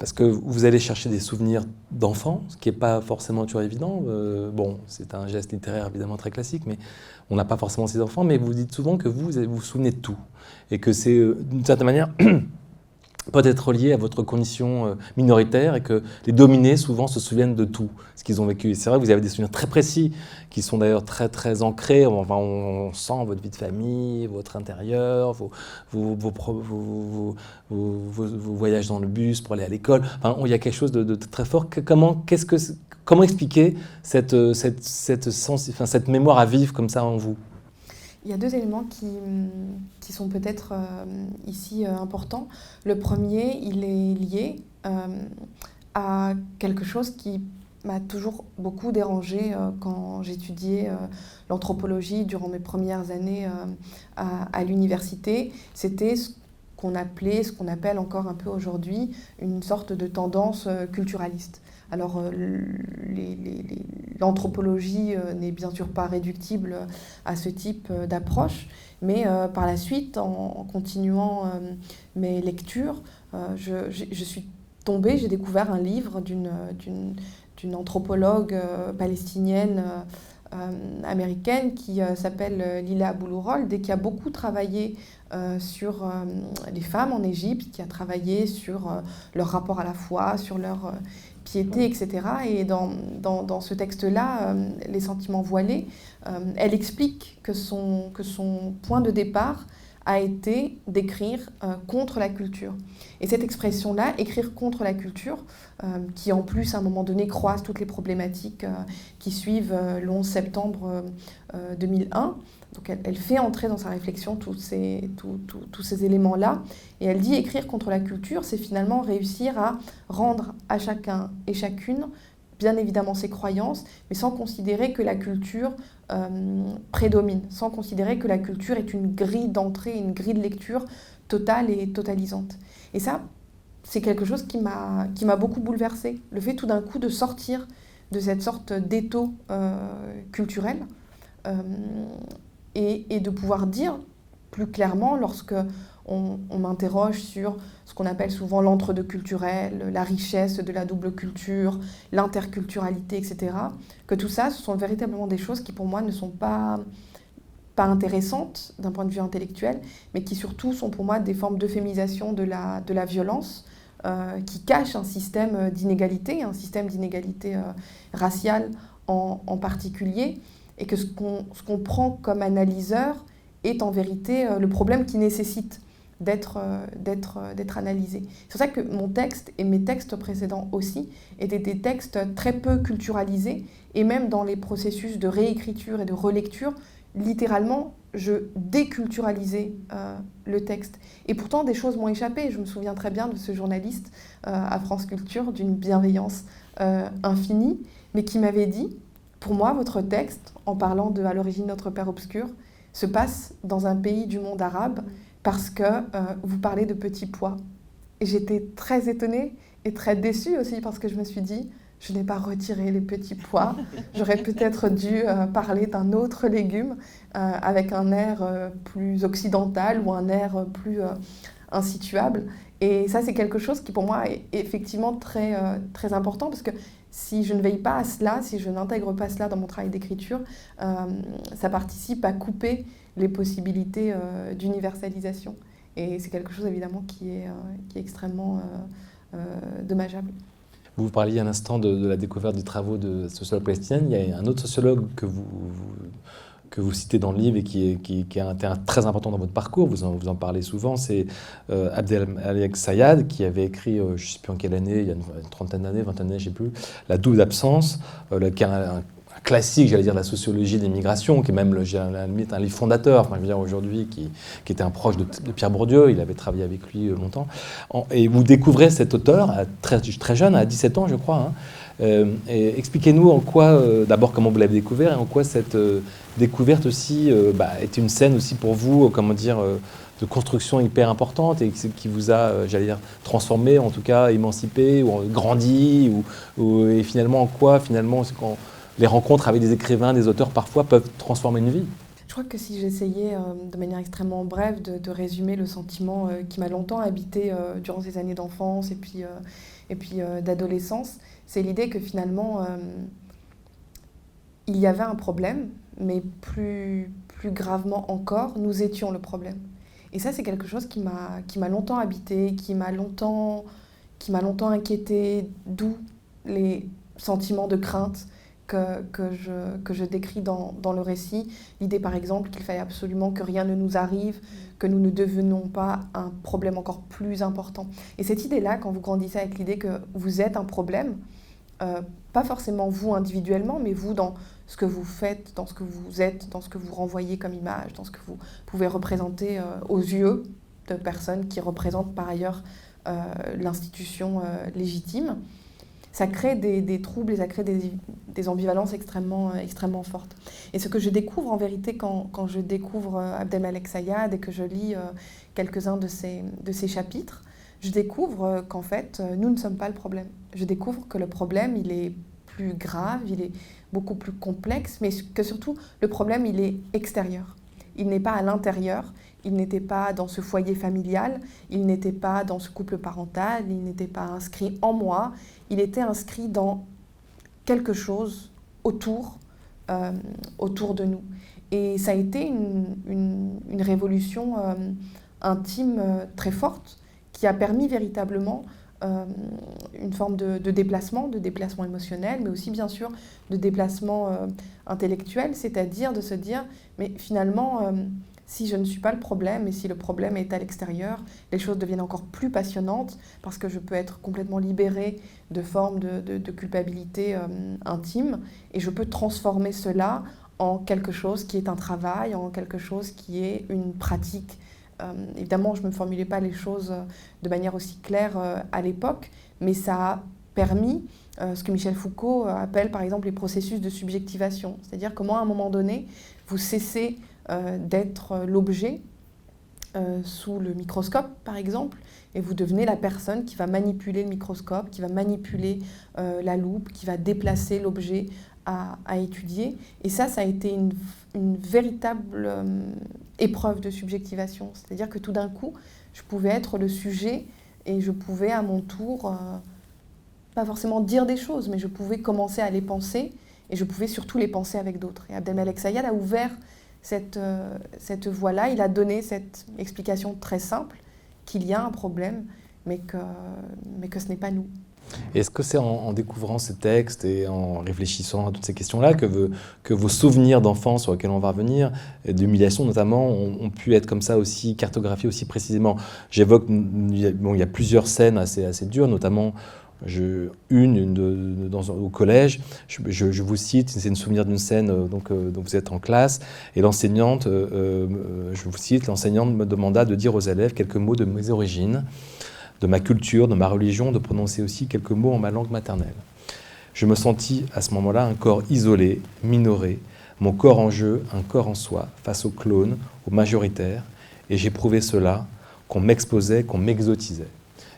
A: parce que vous allez chercher des souvenirs d'enfants, ce qui n'est pas forcément toujours évident. Euh, bon, c'est un geste littéraire évidemment très classique, mais on n'a pas forcément ces enfants. Mais vous dites souvent que vous vous, vous souvenez de tout. Et que c'est, euh, d'une certaine manière, peut être lié à votre condition euh, minoritaire et que les dominés souvent se souviennent de tout ce qu'ils ont vécu. C'est vrai que vous avez des souvenirs très précis qui sont d'ailleurs très très ancrés. Enfin, on, sent votre vie de famille, votre intérieur, vos, voyages dans le bus pour aller à l'école. Enfin, il y a quelque chose de, très fort. Comment, expliquer cette, euh, cette, cette mémoire à vivre comme ça en vous?
B: Il y a deux éléments qui, qui sont peut-être euh, ici euh, importants. Le premier, il est lié euh, à quelque chose qui m'a toujours beaucoup dérangé quand j'étudiais l'anthropologie durant mes premières années à l'université. C'était ce qu'on appelait, ce qu'on appelle encore un peu aujourd'hui, une sorte de tendance culturaliste. Alors, euh, l'anthropologie euh, n'est bien sûr pas réductible à ce type euh, d'approche, mais par la suite, en, continuant mes lectures, je, suis tombée, j'ai découvert un livre d'une anthropologue palestinienne américaine qui s'appelle Lila Boulourold et qui a beaucoup travaillé sur les femmes en Égypte, qui a travaillé sur leur rapport à la foi, sur leur piété, etc. Et dans, ce texte-là, euh, Les sentiments voilés, euh, elle explique que son, que son point de départ a été d'écrire euh, contre la culture. Et cette expression-là, écrire contre la culture, qui en plus à un moment donné croise toutes les problématiques qui suivent le 11 septembre 2001, donc elle, fait entrer dans sa réflexion tous ces, éléments-là. Et elle dit écrire contre la culture, c'est finalement réussir à rendre à chacun et chacune, bien évidemment, ses croyances, mais sans considérer que la culture euh, prédomine, sans considérer que la culture est une grille d'entrée, une grille de lecture totale et totalisante. Et ça, c'est quelque chose qui m'a beaucoup bouleversée. Le fait tout d'un coup de sortir de cette sorte d'étau euh, culturel. Euh, et, de pouvoir dire plus clairement lorsque on, m'interroge sur ce qu'on appelle souvent l'entre-deux culturel, la richesse de la double culture, l'interculturalité, etc. Que tout ça, ce sont véritablement des choses qui pour moi ne sont pas, intéressantes d'un point de vue intellectuel, mais qui surtout sont pour moi des formes de la, de la violence, euh, qui cachent un système d'inégalité, un système d'inégalité euh, raciale en particulier, et que ce qu'on prend comme analyseur est en vérité euh, le problème qui nécessite d'être euh, euh, d'être analysé. C'est pour ça que mon texte et mes textes précédents aussi étaient des textes très peu culturalisés et même dans les processus de réécriture et de relecture, littéralement, je déculturalisais le texte. Et pourtant, des choses m'ont échappé. Je me souviens très bien de ce journaliste à France Culture d'une bienveillance infinie, mais qui m'avait dit pour moi, votre texte, en parlant de À l'origine notre Père obscur, se passe dans un pays du monde arabe parce que euh, vous parlez de petits pois. Et j'étais très étonnée et très déçue aussi parce que je me suis dit, je n'ai pas retiré les petits pois. J'aurais peut-être dû euh, parler d'un autre légume euh, avec un air plus occidental ou un air plus insituable. Et ça, c'est quelque chose qui pour moi est effectivement très, très important parce que si je ne veille pas à cela, si je n'intègre pas cela dans mon travail d'écriture, euh, ça participe à couper les possibilités euh, d'universalisation. Et c'est quelque chose évidemment qui est, euh, qui est extrêmement dommageable.
A: Vous parliez un instant de, la découverte des travaux de sociologue palestinienne. Il y a un autre sociologue que vous que vous citez dans le livre et qui est, un terrain très important dans votre parcours, vous en, parlez souvent, c'est euh, Abdel Alex Sayad qui avait écrit, euh, je ne sais plus en quelle année, il y a une, trentaine d'années, vingtaine d'années, je ne sais plus, La double absence, euh, qui est un, classique, j'allais dire, de la sociologie des migrations, qui est même, le, à la limite, un livre fondateur, je veux dire, aujourd'hui, qui, était un proche de, Pierre Bourdieu, il avait travaillé avec lui longtemps. et vous découvrez cet auteur, à très, jeune, à 17 ans, je crois, hein, euh, expliquez-nous en quoi, euh, d'abord comment vous l'avez découvert et en quoi cette euh, découverte aussi bah, est une scène aussi pour vous, comment dire, de construction hyper importante et qui vous a, j'allais dire, transformé, en tout cas émancipé ou grandi, ou, et finalement en quoi, finalement, les rencontres avec des écrivains, des auteurs parfois peuvent transformer une vie?
B: Je crois que si j'essayais de manière extrêmement brève de, résumer le sentiment qui m'a longtemps habité durant ces années d'enfance et puis, et puis d'adolescence, c'est l'idée que finalement, euh, il y avait un problème, mais plus, plus gravement encore, nous étions le problème. Et ça, c'est quelque chose qui m'a longtemps habité, qui m'a longtemps, longtemps inquiété, d'où les sentiments de crainte que, que, je, que je décris dans, dans le récit. L'idée, par exemple, qu'il faille absolument que rien ne nous arrive, que nous ne devenons pas un problème encore plus important. Et cette idée-là, quand vous grandissez avec l'idée que vous êtes un problème, euh, pas forcément vous individuellement, mais vous dans ce que vous faites, dans ce que vous êtes, dans ce que vous renvoyez comme image, dans ce que vous pouvez représenter euh, aux yeux de personnes qui représentent par ailleurs euh, l'institution légitime ça crée des, troubles et ça crée des, ambivalences extrêmement, extrêmement fortes. Et ce que je découvre en vérité quand, je découvre Abdelmalek Sayad et que je lis quelques-uns de ses chapitres, je découvre qu'en fait, nous ne sommes pas le problème. Je découvre que le problème, il est plus grave, il est beaucoup plus complexe, mais que surtout, le problème, il est extérieur. Il n'est pas à l'intérieur, il n'était pas dans ce foyer familial, il n'était pas dans ce couple parental, il n'était pas inscrit en moi, il était inscrit dans quelque chose autour, euh, autour de nous. Et ça a été une, révolution euh, intime euh, très forte qui a permis véritablement une forme de, déplacement, de déplacement émotionnel, mais aussi bien sûr de déplacement intellectuel, c'est-à-dire de se dire, mais finalement, si je ne suis pas le problème et si le problème est à l'extérieur, les choses deviennent encore plus passionnantes parce que je peux être complètement libérée de formes de, culpabilité euh, intime et je peux transformer cela en quelque chose qui est un travail, en quelque chose qui est une pratique. Euh, évidemment, je ne me formulais pas les choses de manière aussi claire euh, à l'époque, mais ça a permis ce que Michel Foucault appelle par exemple les processus de subjectivation, c'est-à-dire comment à un moment donné, vous cessez euh, d'être l'objet euh, sous le microscope, par exemple, et vous devenez la personne qui va manipuler le microscope, qui va manipuler euh, la loupe, qui va déplacer l'objet à, étudier. Et ça, ça a été une, véritable épreuve de subjectivation. C'est-à-dire que tout d'un coup, je pouvais être le sujet et je pouvais à mon tour, pas forcément dire des choses, mais je pouvais commencer à les penser et je pouvais surtout les penser avec d'autres. Et Abdelmalek Sayad a ouvert cette, euh, cette voie-là. Il a donné cette explication très simple qu'il y a un problème, mais que, mais que ce n'est pas nous.
A: Est-ce que c'est en, découvrant ces textes et en réfléchissant à toutes ces questions-là que, vos souvenirs d'enfance sur lesquels on va revenir, d'humiliation notamment, ont, pu être comme ça aussi cartographiés aussi précisément? J'évoque, bon, il y a plusieurs scènes assez, dures, notamment je, une, dans, au collège, je, vous cite, c'est une souvenir d'une scène euh, donc, euh, dont vous êtes en classe, et l'enseignante, euh, je vous cite, l'enseignante me demanda de dire aux élèves quelques mots de mes origines, de ma culture, de ma religion, de prononcer aussi quelques mots en ma langue maternelle. Je me sentis à ce moment-là un corps isolé, minoré, mon corps en jeu, un corps en soi, face aux clones, aux majoritaires, et j'éprouvais cela, qu'on m'exposait, qu'on m'exotisait.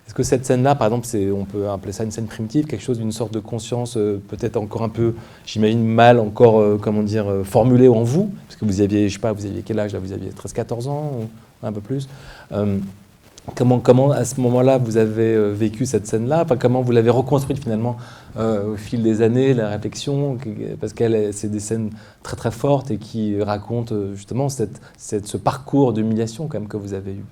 A: Est-ce que cette scène-là, par exemple, on peut appeler ça une scène primitive, quelque chose d'une sorte de conscience euh, peut-être encore un peu, j'imagine, mal encore, euh, comment dire, euh, formulée en vous? Parce que vous aviez, je sais pas, vous aviez quel âge là Vous aviez 13-14 ans un peu plus Comment, comment, à ce moment-là, vous avez vécu cette scène-là? Enfin, Comment vous l'avez reconstruite finalement au fil des années, la réflexion? Parce que c'est des scènes très très fortes et qui racontent justement cette, ce parcours d'humiliation quand même que vous avez eu.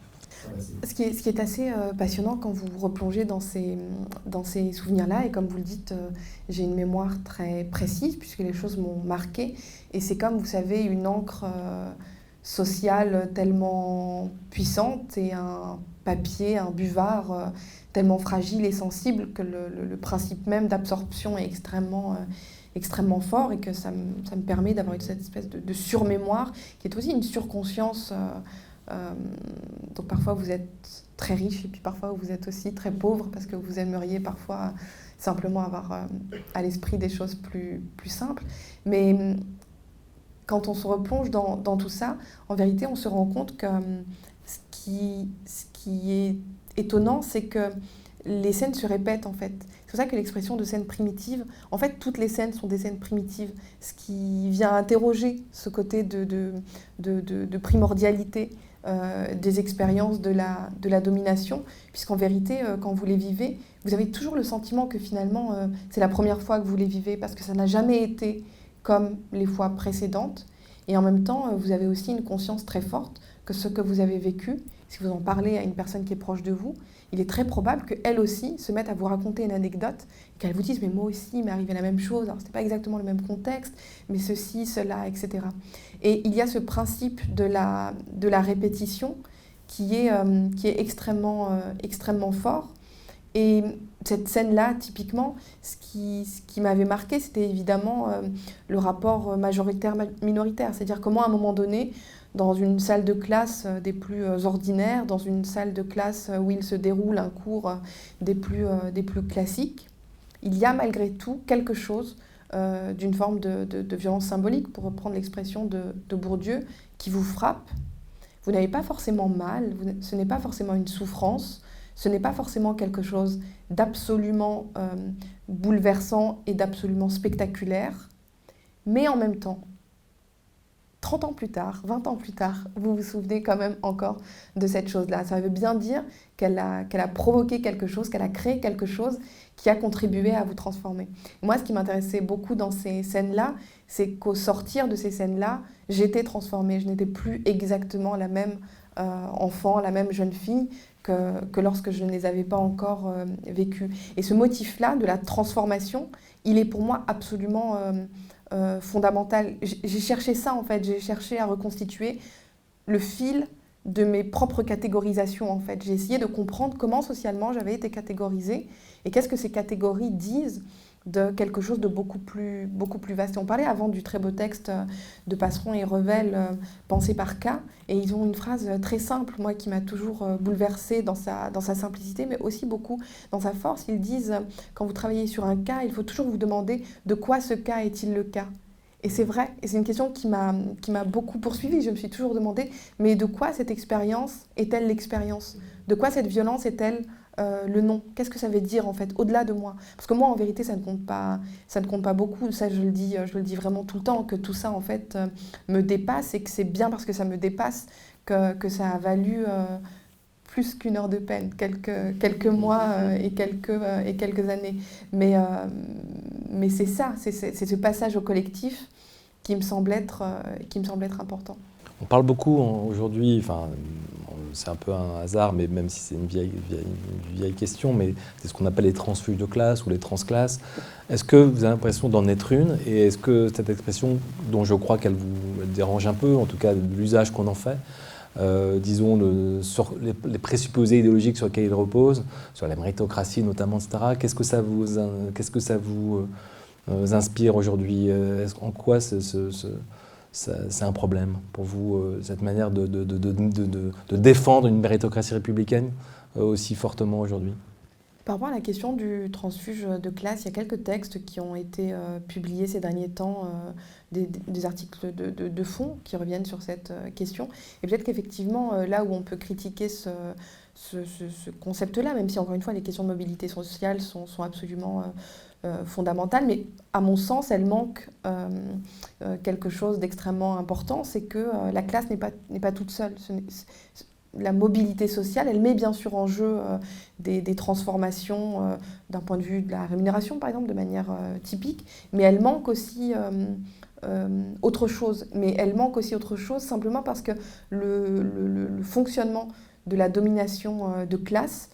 B: Ce qui, est, assez euh, passionnant quand vous replongez dans ces, dans ces souvenirs-là, et comme vous le dites, euh, j'ai une mémoire très précise puisque les choses m'ont marqué, et c'est comme, vous savez, une encre euh, sociale tellement puissante et un papier, un buvard tellement fragile et sensible que le, principe même d'absorption est extrêmement extrêmement fort et que ça me, ça me permet d'avoir cette espèce de, surmémoire qui est aussi une surconscience euh, donc parfois vous êtes très riche et puis parfois vous êtes aussi très pauvre parce que vous aimeriez parfois simplement avoir euh, à l'esprit des choses plus, plus simples. Mais quand on se replonge dans, dans, tout ça, en vérité, on se rend compte que ce qui, qui est étonnant, c'est que les scènes se répètent en fait. C'est pour ça que l'expression de scène primitive, en fait, toutes les scènes sont des scènes primitives, ce qui vient interroger ce côté de, de, de, primordialité euh, des expériences de la, de la domination, puisqu'en vérité, euh, quand vous les vivez, vous avez toujours le sentiment que finalement, euh, c'est la première fois que vous les vivez, parce que ça n'a jamais été comme les fois précédentes. Et en même temps, vous avez aussi une conscience très forte que ce que vous avez vécu, si vous en parlez à une personne qui est proche de vous, il est très probable qu'elle aussi se mette à vous raconter une anecdote qu'elle vous dise Mais moi aussi, il m'est arrivé la même chose. Alors, ce n'était pas exactement le même contexte, mais ceci, cela, etc. Et il y a ce principe de la, de la répétition qui est, euh, qui est extrêmement, euh, extrêmement fort. Et cette scène-là, typiquement, ce qui, ce qui m'avait marqué, c'était évidemment euh, le rapport majoritaire-minoritaire. C'est-à-dire comment, à un moment donné, dans une salle de classe euh, des plus euh, ordinaires, dans une salle de classe euh, où il se déroule un cours des plus, classiques, il y a malgré tout quelque chose d'une forme de, violence symbolique, pour reprendre l'expression de, Bourdieu, qui vous frappe. Vous n'avez pas forcément mal, ce n'est pas forcément une souffrance, ce n'est pas forcément quelque chose d'absolument bouleversant et d'absolument spectaculaire, mais en même temps, 30 ans plus tard, 20 ans plus tard, vous vous souvenez quand même encore de cette chose-là. Ça veut bien dire qu'elle a, qu'elle a provoqué quelque chose, qu'elle a créé quelque chose qui a contribué à vous transformer. Moi, ce qui m'intéressait beaucoup dans ces scènes-là, c'est qu'au sortir de ces scènes-là, j'étais transformée. Je n'étais plus exactement la même euh, enfant, la même jeune fille que, que, lorsque je ne les avais pas encore euh, vécues. Et ce motif-là de la transformation, il est pour moi absolument... Euh, euh, fondamentale. J'ai cherché ça en fait, j'ai cherché à reconstituer le fil de mes propres catégorisations en fait. J'ai essayé de comprendre comment socialement j'avais été catégorisée et qu'est-ce que ces catégories disent de quelque chose de beaucoup plus, beaucoup plus vaste. on parlait avant du très beau texte euh, de Passeron et Revel, euh, pensé par K, et ils ont une phrase très simple, moi, qui m'a toujours euh, bouleversée dans sa, dans sa simplicité, mais aussi beaucoup dans sa force. Ils disent, quand vous travaillez sur un cas, il faut toujours vous demander de quoi ce cas est-il le cas et c'est vrai, et c'est une question qui m'a, qui m'a beaucoup poursuivie. Je me suis toujours demandé, mais de quoi cette expérience est-elle l'expérience? De quoi cette violence est-elle euh, le nom Qu'est-ce que ça veut dire en fait, au-delà de moi? Parce que moi, en vérité, ça ne compte pas, ça ne compte pas beaucoup. Ça, je le dis, je le dis vraiment tout le temps, que tout ça en fait euh, me dépasse et que c'est bien parce que ça me dépasse que, que ça a valu euh, plus qu'une heure de peine, quelques, quelques mois et, quelques, et quelques années. Mais, mais c'est ça, c'est, ce passage au collectif qui me semble être, qui me semble être important.
D: On parle beaucoup aujourd'hui, enfin, c'est un peu un hasard, mais même si c'est une vieille, vieille, question, mais c'est ce qu'on appelle les transfuges de classe ou les transclasses. Est-ce que vous avez l'impression d'en être une Et est-ce que cette expression, dont je crois qu'elle vous dérange un peu, en tout cas l'usage qu'on en fait, euh, disons, les, présupposés idéologiques sur lesquels il repose, sur la méritocratie notamment, etc., qu'est-ce que ça vous, qu'est-ce que ça vous euh, inspire aujourd'hui? En quoi ce c'est un problème pour vous, euh, cette manière de, défendre une méritocratie républicaine euh, aussi fortement aujourd'hui?
B: Par rapport à la question du transfuge de classe, il y a quelques textes qui ont été euh, publiés ces derniers temps, des, articles de, fond qui reviennent sur cette question. Et peut-être qu'effectivement, là où on peut critiquer ce, ce, ce, concept-là, même si encore une fois les questions de mobilité sociale sont, absolument fondamentale, mais à mon sens, elle manque euh, euh, quelque chose d'extrêmement important, c'est que la classe n'est pas, pas toute seule. la mobilité sociale, elle met bien sûr en jeu des, transformations d'un point de vue de la rémunération, par exemple, de manière typique, mais elle manque aussi autre chose. Mais elle manque aussi autre chose simplement parce que le, le fonctionnement de la domination de classe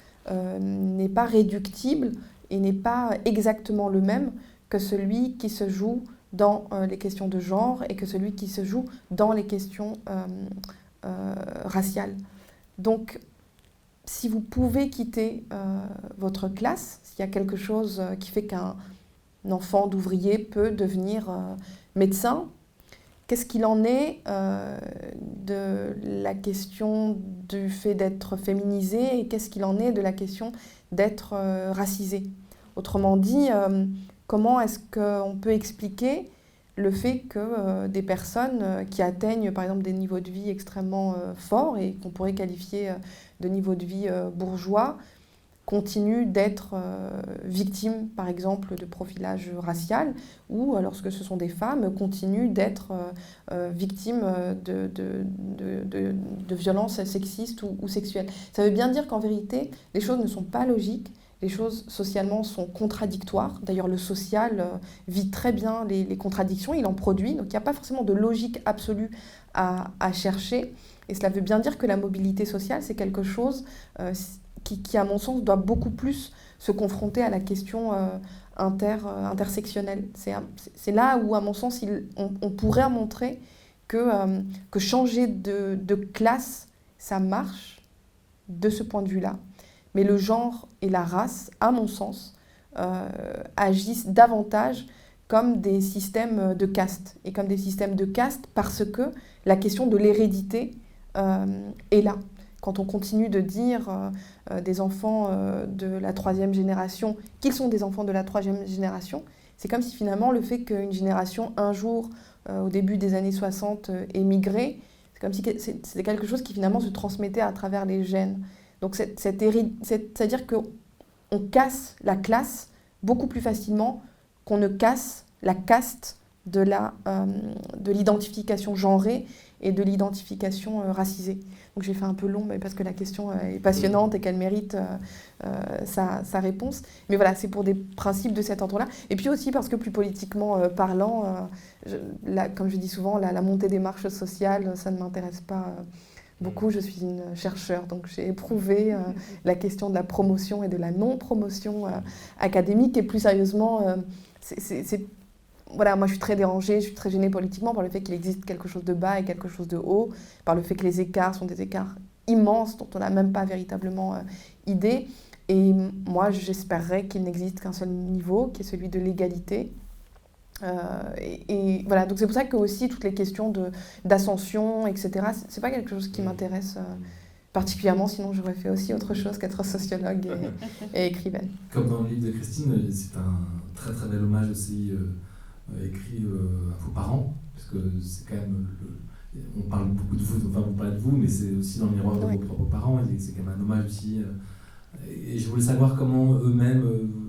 B: n'est pas réductible et n'est pas exactement le même que celui qui se joue dans euh, les questions de genre et que celui qui se joue dans les questions euh, euh, raciales. Donc, si vous pouvez quitter votre classe, s'il y a quelque chose qui fait qu'un enfant d'ouvrier peut devenir médecin, qu'est-ce qu'il en est de la question du fait d'être féminisé et qu'est-ce qu'il en est de la question d'être euh, racisé? Autrement dit, euh, comment est-ce qu'on peut expliquer le fait que euh, des personnes qui atteignent par exemple des niveaux de vie extrêmement forts et qu'on pourrait qualifier de niveaux de vie bourgeois continuent d'être victimes par exemple de profilage racial ou lorsque ce sont des femmes continuent d'être victimes de, de, de, violences sexistes ou, ou, sexuelles. Ça veut bien dire qu'en vérité les choses ne sont pas logiques les choses socialement sont contradictoires. D'ailleurs, le social vit très bien les, contradictions, il en produit, donc il n'y a pas forcément de logique absolue à, chercher. Et cela veut bien dire que la mobilité sociale, c'est quelque chose qui, qui, à mon sens, doit beaucoup plus se confronter à la question inter, intersectionnelle. C'est là où, à mon sens, on, pourrait montrer que, que changer de, classe, ça marche de ce point de vue-là. Mais le genre et la race, à mon sens, euh, agissent davantage comme des systèmes de caste. Et comme des systèmes de caste parce que la question de l'hérédité euh, est là. Quand on continue de dire euh, des enfants de la troisième génération qu'ils sont des enfants de la troisième génération, c'est comme si finalement le fait qu'une génération, un jour, au début des années 60, ait migré, c'est comme si c'était quelque chose qui finalement se transmettait à travers les gènes. Donc c'est-à-dire qu'on casse la classe beaucoup plus facilement qu'on ne casse la caste de euh, l'identification genrée et de l'identification euh, racisée. Donc j'ai fait un peu long mais parce que la question euh, est passionnante et qu'elle mérite sa, sa, réponse. Mais voilà, c'est pour des principes de cet ordre-là. Et puis aussi parce que plus politiquement parlant, comme je dis souvent, la, montée des marches sociales, ça ne m'intéresse pas beaucoup. Je suis une chercheure, donc j'ai éprouvé euh, la question de la promotion et de la non-promotion euh, académique. Et plus sérieusement, euh, c'est voilà, moi je suis très dérangée, je suis très gênée politiquement par le fait qu'il existe quelque chose de bas et quelque chose de haut, par le fait que les écarts sont des écarts immenses dont on n'a même pas véritablement idée. Et moi j'espérerais qu'il n'existe qu'un seul niveau, qui est celui de l'égalité, euh, et, voilà, donc c'est pour ça que aussi toutes les questions d'ascension, etc., c'est pas quelque chose qui m'intéresse euh, particulièrement, sinon j'aurais fait aussi autre chose qu'être sociologue et, écrivaine.
A: Comme dans le livre de Christine, c'est un très très bel hommage aussi euh, écrit à vos parents, parce que c'est quand même. on parle beaucoup de vous, enfin on parle de vous, mais c'est aussi dans le miroir de vos propres parents, c'est quand même un hommage aussi. et je voulais savoir comment eux-mêmes ont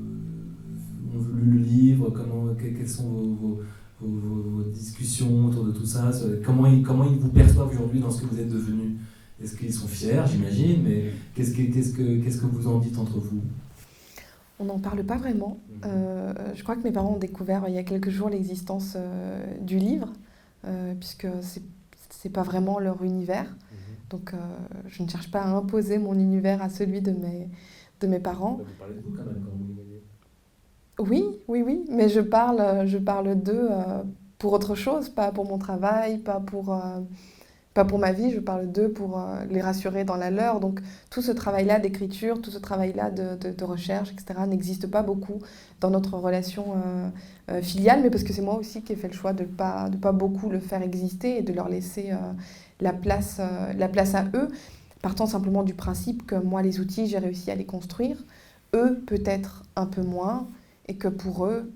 A: lu le livre comment, Quelles sont vos, vos, discussions autour de tout ça Comment ils, comment ils vous perçoivent aujourd'hui dans ce que vous êtes devenu Est-ce qu'ils sont fiers, j'imagine, mais qu'est-ce que, qu'est-ce, que, qu'est-ce que vous en dites entre vous?
B: On n'en parle pas vraiment. Mhm. Euh, je crois que mes parents ont découvert il y a quelques jours l'existence euh, du livre, euh, puisque c'est n'est pas vraiment leur univers. Mhm. Donc je ne cherche pas à imposer mon univers à celui de mes, de mes parents.
A: Vous parlez de vous quand même quand vous
B: oui, oui, oui, mais je parle, je parle d'eux pour autre chose, pas pour mon travail, pas pour, pas pour ma vie, je parle d'eux pour euh, les rassurer dans la leur. Donc tout ce travail-là d'écriture, tout ce travail-là de, recherche, etc., n'existe pas beaucoup dans notre relation filiale, mais parce que c'est moi aussi qui ai fait le choix de ne pas, pas beaucoup le faire exister et de leur laisser la, place, la place à eux, partant simplement du principe que moi, les outils, j'ai réussi à les construire, eux peut-être un peu moins et que pour eux,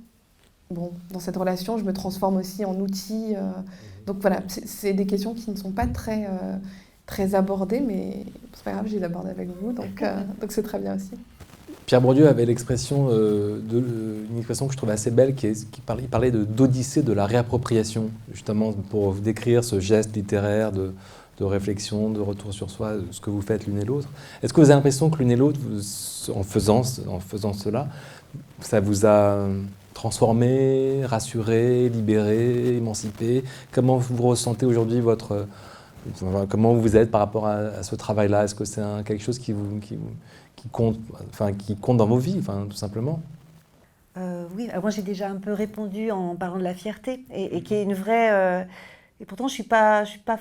B: bon, dans cette relation, je me transforme aussi en outil. Euh, donc voilà, c'est des questions qui ne sont pas très, euh, très abordées, mais c'est pas grave, je les aborde avec vous, donc euh, donc c'est très bien aussi.
D: Pierre Bourdieu avait l'expression, de, une expression que je trouvais assez belle, qui, qui parlait, il parlait d'odyssée de, la réappropriation, justement pour décrire ce geste littéraire de, de réflexion, de retour sur soi, ce que vous faites l'une et l'autre. Est-ce que vous avez l'impression que l'une et l'autre, en faisant, en faisant cela, ça vous a transformé, rassuré, libéré, émancipé Comment vous ressentez aujourd'hui votre... Comment vous êtes par rapport à, ce travail-là? Est-ce que c'est quelque chose qui, vous, qui, compte, enfin, qui compte dans vos vies, enfin, tout simplement?
C: Euh, Oui, moi j'ai déjà un peu répondu en parlant de la fierté, et, qui est une vraie... Euh, et pourtant je ne suis pas... Je suis pas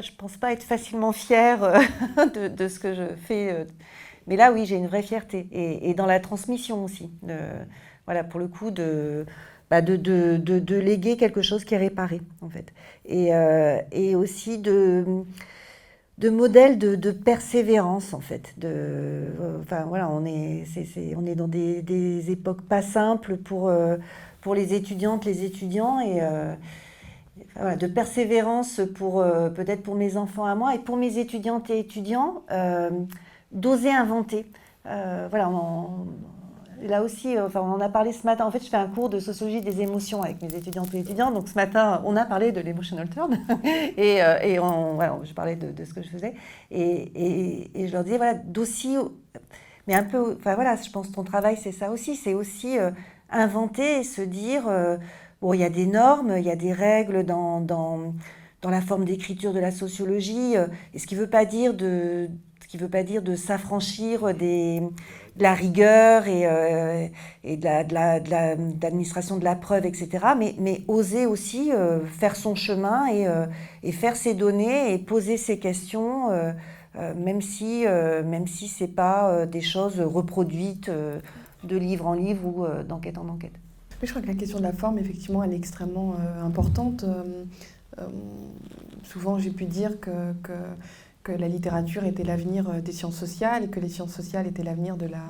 C: je pense pas être facilement fière euh, de, de, ce que je fais mais là, oui, j'ai une vraie fierté. Et, dans la transmission aussi. Voilà, pour le coup, de, bah, de, de, de, léguer quelque chose qui est réparé, en fait. Et, euh, et aussi de de modèles de, persévérance en fait. De, enfin voilà, on est, on est dans des, des, époques pas simples pour, euh, pour les étudiantes, les étudiants et euh, voilà, de persévérance pour peut-être pour mes enfants à moi et pour mes étudiantes et étudiants d'oser inventer. Voilà, là aussi, euh, enfin, on en a parlé ce matin. En fait, je fais un cours de sociologie des émotions avec mes étudiantes et étudiants. Donc ce matin, on a parlé de l'emotional turn et, euh, et on, voilà, je parlais de, ce que je faisais. Et, et, et, je leur disais, voilà, d'aussi. mais un peu, enfin voilà, je pense que ton travail, c'est ça aussi. C'est aussi inventer et se dire, bon, il y a des normes, il y a des règles dans, dans, dans la forme d'écriture de la sociologie, et ce qui ne veut pas dire de ce qui veut pas dire de s'affranchir des, de la rigueur et, euh, de, la, de, la, de, l'administration de la preuve, etc. Mais, mais oser aussi euh, faire son chemin et, euh, et, faire ses données et poser ses questions, même si, même si ce n'est pas des choses reproduites de livre en livre ou d'enquête en enquête.
B: je crois que la question de la forme, effectivement, elle est extrêmement importante. souvent, j'ai pu dire que que la littérature était l'avenir euh, des sciences sociales et que les sciences sociales étaient l'avenir de la,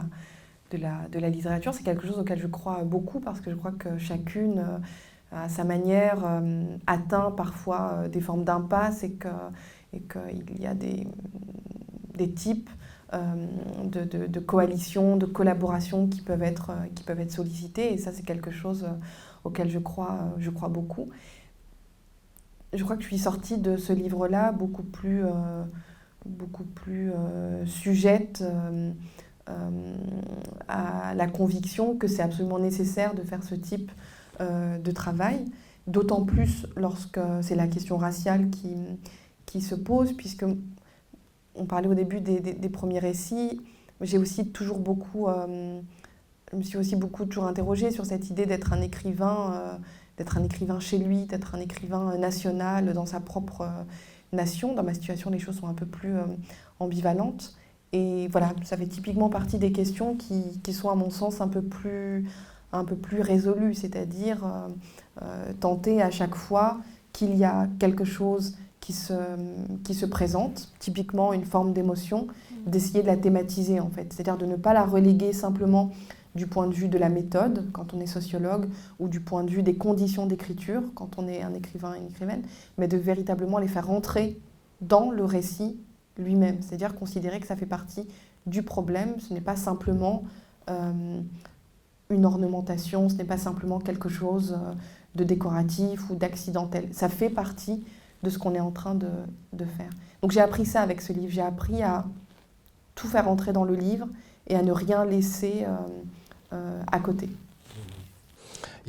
B: de, la, de la littérature. C'est quelque chose auquel je crois beaucoup parce que je crois que chacune, euh, à sa manière, euh, atteint parfois des formes d'impasse et qu'il et y a des, des types de, de, de, coalition, de collaboration qui peuvent être, qui peuvent être sollicités. Et ça, c'est quelque chose auquel je crois, je crois beaucoup. Je crois que je suis sortie de ce livre-là beaucoup plus beaucoup plus euh, sujette euh, euh, à la conviction que c'est absolument nécessaire de faire ce type de travail, d'autant plus lorsque c'est la question raciale qui, qui se pose, puisque on parlait au début des, des, premiers récits, j'ai aussi toujours beaucoup, je me suis aussi beaucoup toujours interrogée sur cette idée d'être un écrivain, d'être un écrivain chez lui, d'être un écrivain national dans sa propre nation. Dans ma situation, les choses sont un peu plus euh, ambivalentes. Et voilà, ça fait typiquement partie des questions qui, qui, sont à mon sens un peu plus, un peu plus résolues, c'est-à-dire euh, euh, tenter à chaque fois qu'il y a quelque chose qui se, qui se présente, typiquement une forme d'émotion, d'essayer de la thématiser en fait, c'est-à-dire de ne pas la reléguer simplement du point de vue de la méthode, quand on est sociologue, ou du point de vue des conditions d'écriture, quand on est un écrivain et une écrivaine, mais de véritablement les faire rentrer dans le récit lui-même, c'est-à-dire considérer que ça fait partie du problème, ce n'est pas simplement euh, une ornementation, ce n'est pas simplement quelque chose euh, de décoratif ou d'accidentel, ça fait partie de ce qu'on est en train de, de faire. Donc j'ai appris ça avec ce livre, j'ai appris à tout faire rentrer dans le livre et à ne rien laisser euh, à côté.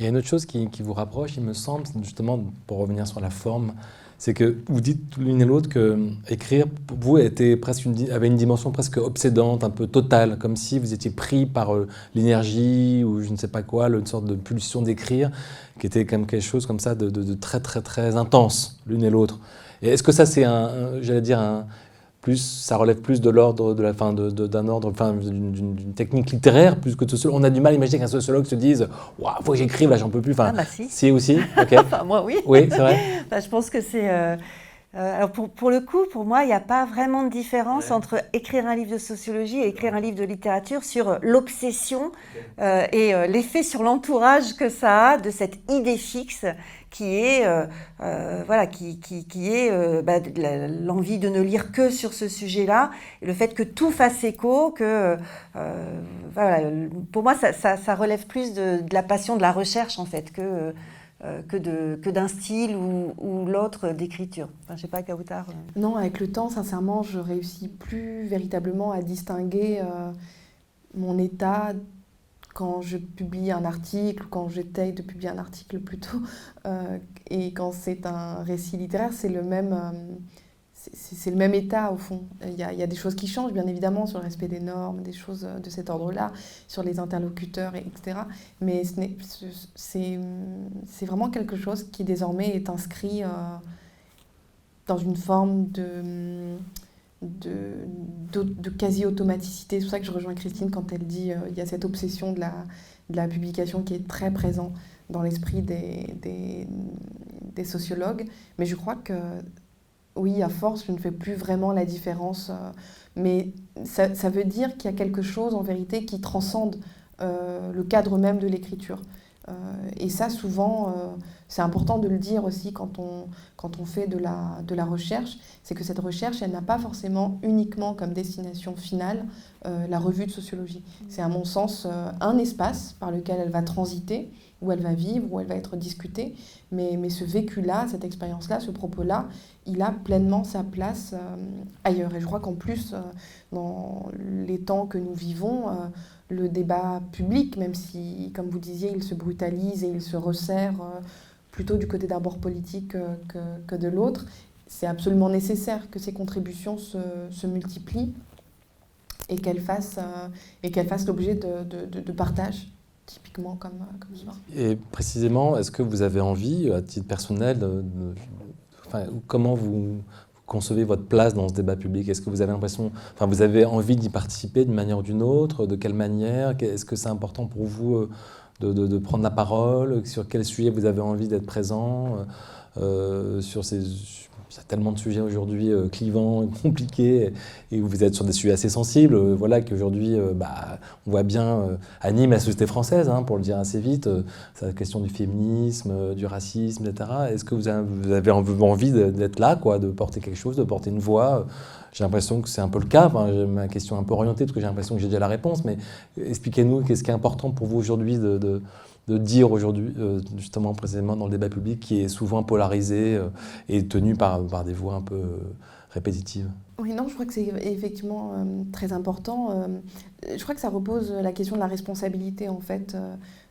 D: Il y a une autre chose qui, vous rapproche, il me semble, justement, pour revenir sur la forme, c'est que vous dites l'une et l'autre que euh, écrire, pour vous, était presque avait une dimension presque obsédante, un peu totale, comme si vous étiez pris par euh, l'énergie ou je ne sais pas quoi, une sorte de pulsion d'écrire, qui était comme quelque chose comme ça de, très très très intense, l'une et l'autre. Est-ce que ça, c'est un, j'allais dire, un, plus, ça relève plus de l'ordre de la fin d'un ordre, enfin d'une technique littéraire plus que de sociologue. On a du mal à imaginer qu'un sociologue se dise, waouh, faut que j'écrive là, j'en peux plus.
C: Enfin, ah bah si.
D: Si aussi.
C: Ok. enfin, moi oui.
D: Oui, c'est vrai.
C: Bah, je pense que c'est. Euh, euh, alors pour, pour, le coup, pour moi, il n'y a pas vraiment de différence entre écrire un livre de sociologie et écrire un livre de littérature sur l'obsession euh, et l'effet sur l'entourage que ça a de cette idée fixe qui est, euh, euh, voilà, qui, qui, qui est euh, bah, l'envie de ne lire que sur ce sujet-là, et le fait que tout fasse écho, que voilà, pour moi, ça, ça, relève plus de, de, la passion de la recherche, en fait, que, que, de, que d'un style ou, ou l'autre d'écriture. Enfin, je sais pas, Kautar.
B: Non, avec le temps, sincèrement, je réussis plus véritablement à distinguer mon état quand je publie un article, quand j'essaye de publier un article plutôt, euh, et quand c'est un récit littéraire, c'est le même, euh, c'est le même état au fond. Il y, a, il y, a, des choses qui changent, bien évidemment, sur le respect des normes, des choses de cet ordre-là, sur les interlocuteurs, etc. Mais c'est vraiment quelque chose qui désormais est inscrit euh, dans une forme de de, de, quasi-automaticité. C'est pour ça que je rejoins Christine quand elle dit qu'il euh, y a cette obsession de la, de la publication qui est très présente dans l'esprit des, des, sociologues. Mais je crois que, oui, à force, je ne fais plus vraiment la différence. Euh, mais ça, veut dire qu'il y a quelque chose, en vérité, qui transcende euh, le cadre même de l'écriture. Et ça, souvent c'est important de le dire aussi quand on, quand on fait de la, de la recherche, c'est que cette recherche, elle n'a pas forcément uniquement comme destination finale euh, la revue de sociologie. C'est à mon sens euh, un espace par lequel elle va transiter où elle va vivre, où elle va être discutée. Mais, mais ce vécu-là, cette expérience-là, ce propos-là, il a pleinement sa place euh, ailleurs. Et je crois qu'en plus, euh, dans les temps que nous vivons, euh, le débat public, même si, comme vous disiez, il se brutalise et il se resserre plutôt du côté d'un bord politique que, que de l'autre, c'est absolument nécessaire que ces contributions se, se multiplient et qu'elles fassent, et qu'elles fassent l'objet de, de, de partage typiquement comme, comme soir.
A: Et précisément, est-ce que vous avez envie, à titre personnel, comment vous, concevez votre place dans ce débat public? Est-ce que vous avez l'impression, enfin, vous avez envie d'y participer d'une manière ou d'une autre? De quelle manière? Est-ce que c'est important pour vous euh, de, prendre la parole? Sur quel sujet vous avez envie d'être présent euh, ces, il y a tellement de sujets aujourd'hui euh, clivants, compliqués, et vous êtes sur des sujets assez sensibles. Euh, voilà qu'aujourd'hui, euh, bah, on voit bien anime la société française, hein, pour le dire assez vite. c'est la question du féminisme, du racisme, etc. Est-ce que vous avez, envie d'être là, quoi, de porter quelque chose, de porter une voix j'ai l'impression que c'est un peu le cas. Enfin, ma question est un peu orientée parce que j'ai l'impression que j'ai déjà la réponse. Mais expliquez-nous qu'est-ce qui est important pour vous aujourd'hui de dire aujourd'hui, euh, justement précisément dans le débat public, qui est souvent polarisé euh, et tenu par, par des voix un peu euh, répétitives
B: Oui, non, je crois que c'est effectivement très important. je crois que ça repose la question de la responsabilité, en fait,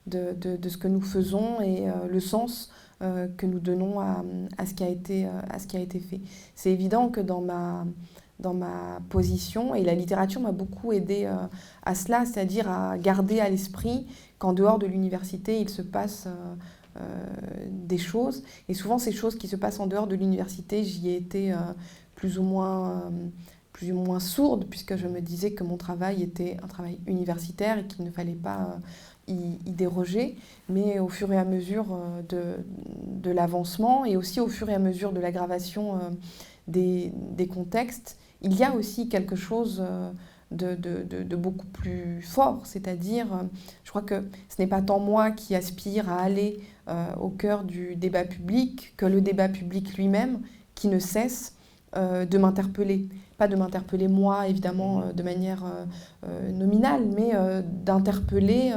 B: de, de, de ce que nous faisons et le sens que nous donnons à, à, ce qui a été, à ce qui a été fait. C'est évident que dans ma dans ma position et la littérature m'a beaucoup aidé à cela, c'est-à-dire à garder à l'esprit qu'en dehors de l'université, il se passe euh, euh, des choses. Et souvent, ces choses qui se passent en dehors de l'université, j'y ai été euh, plus, ou moins, plus ou moins sourde, puisque je me disais que mon travail était un travail universitaire et qu'il ne fallait pas y, déroger. Mais au fur et à mesure de, de l'avancement et aussi au fur et à mesure de l'aggravation des, des, contextes, il y a aussi quelque chose de, de, beaucoup plus fort. C'est-à-dire, euh, je crois que ce n'est pas tant moi qui aspire à aller euh, au cœur du débat public que le débat public lui-même qui ne cesse euh, de m'interpeller. Pas de m'interpeller moi, évidemment, de manière nominale, mais d'interpeller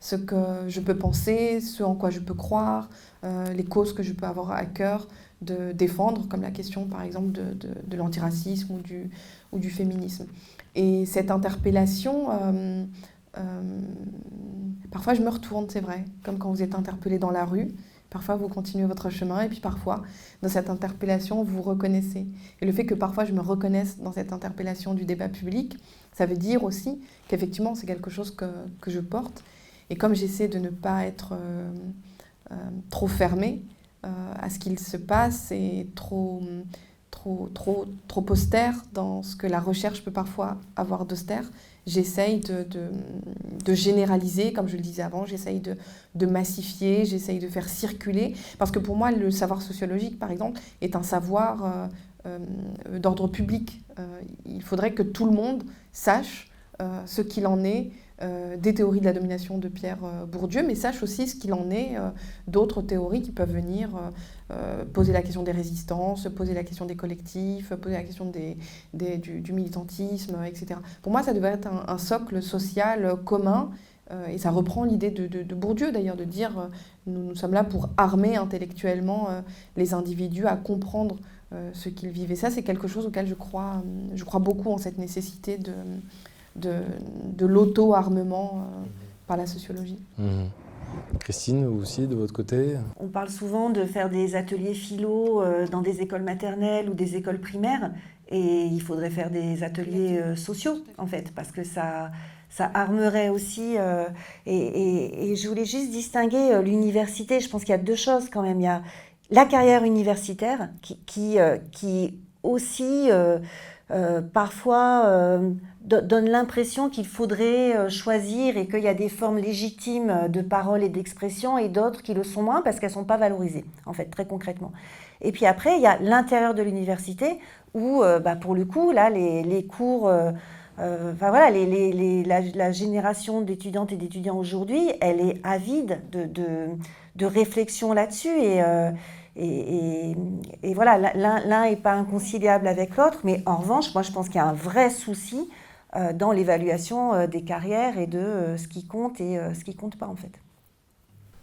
B: ce que je peux penser, ce en quoi je peux croire, les causes que je peux avoir à cœur de défendre, comme la question, par exemple, de, de, l'antiracisme ou du, ou du féminisme. Et cette interpellation, euh, euh, parfois je me retourne, c'est vrai, comme quand vous êtes interpellé dans la rue. Parfois, vous continuez votre chemin et puis parfois, dans cette interpellation, vous reconnaissez. Et le fait que parfois je me reconnaisse dans cette interpellation du débat public, ça veut dire aussi qu'effectivement, c'est quelque chose que, que, je porte. Et comme j'essaie de ne pas être euh, trop fermée à ce qu'il se passe et trop trop, trop, trop austère dans ce que la recherche peut parfois avoir d'austère. J'essaye de, de, généraliser, comme je le disais avant, j'essaye de, de, massifier, j'essaye de faire circuler. Parce que pour moi, le savoir sociologique, par exemple, est un savoir euh, euh, d'ordre public. Euh, il faudrait que tout le monde sache ce qu'il en est euh, des théories de la domination de Pierre euh, Bourdieu, mais sache aussi ce qu'il en est euh, d'autres théories qui peuvent venir poser la question des résistances, poser la question des collectifs, poser la question du, militantisme, etc. Pour moi, ça devrait être un, socle social commun. et ça reprend l'idée de, Bourdieu d'ailleurs, de dire nous, nous, sommes là pour armer intellectuellement les individus à comprendre ce qu'ils vivent. Et ça, c'est quelque chose auquel je crois, je crois beaucoup en cette nécessité de, de, de l'auto-armement euh, par la sociologie.
A: Mhm. Christine, vous aussi, de votre côté?
C: On parle souvent de faire des ateliers philo euh, dans des écoles maternelles ou des écoles primaires, et il faudrait faire des ateliers euh, sociaux, en fait, parce que ça, ça armerait aussi. et, et, je voulais juste distinguer l'université. Je pense qu'il y a deux choses quand même. Il y a la carrière universitaire qui, qui, qui aussi parfois donne l'impression qu'il faudrait euh, choisir et qu'il y a des formes légitimes de parole et d'expression et d'autres qui le sont moins parce qu'elles ne sont pas valorisées, en fait, très concrètement. Et puis après, il y a l'intérieur de l'université où, euh, bah, pour le coup, là, les, les cours... Euh, voilà, les, les, la, génération d'étudiantes et d'étudiants aujourd'hui, elle est avide de, de, de réflexion là-dessus et, et, et, et, voilà, l'un n'est pas inconciliable avec l'autre, mais en revanche, moi je pense qu'il y a un vrai souci euh, dans l'évaluation euh, des carrières et de euh, ce qui compte et ce qui compte pas en fait.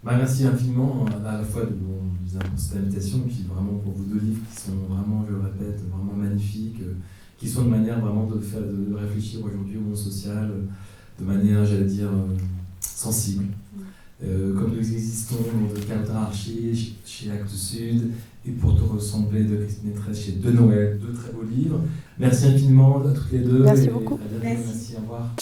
A: Bah, merci infiniment à la fois de cette invitation et puis vraiment pour vos deux livres qui sont vraiment, je le répète, vraiment magnifiques, qui sont une manière vraiment de, faire, de réfléchir aujourd'hui au monde social de manière, j'allais dire, sensible. Euh, comme nous existons de Caltra chez, chez Actes Sud et pour te ressembler de Christine chez De Noël, deux très beaux livres. Merci infiniment à toutes les deux.
B: Merci beaucoup.
A: merci, au revoir.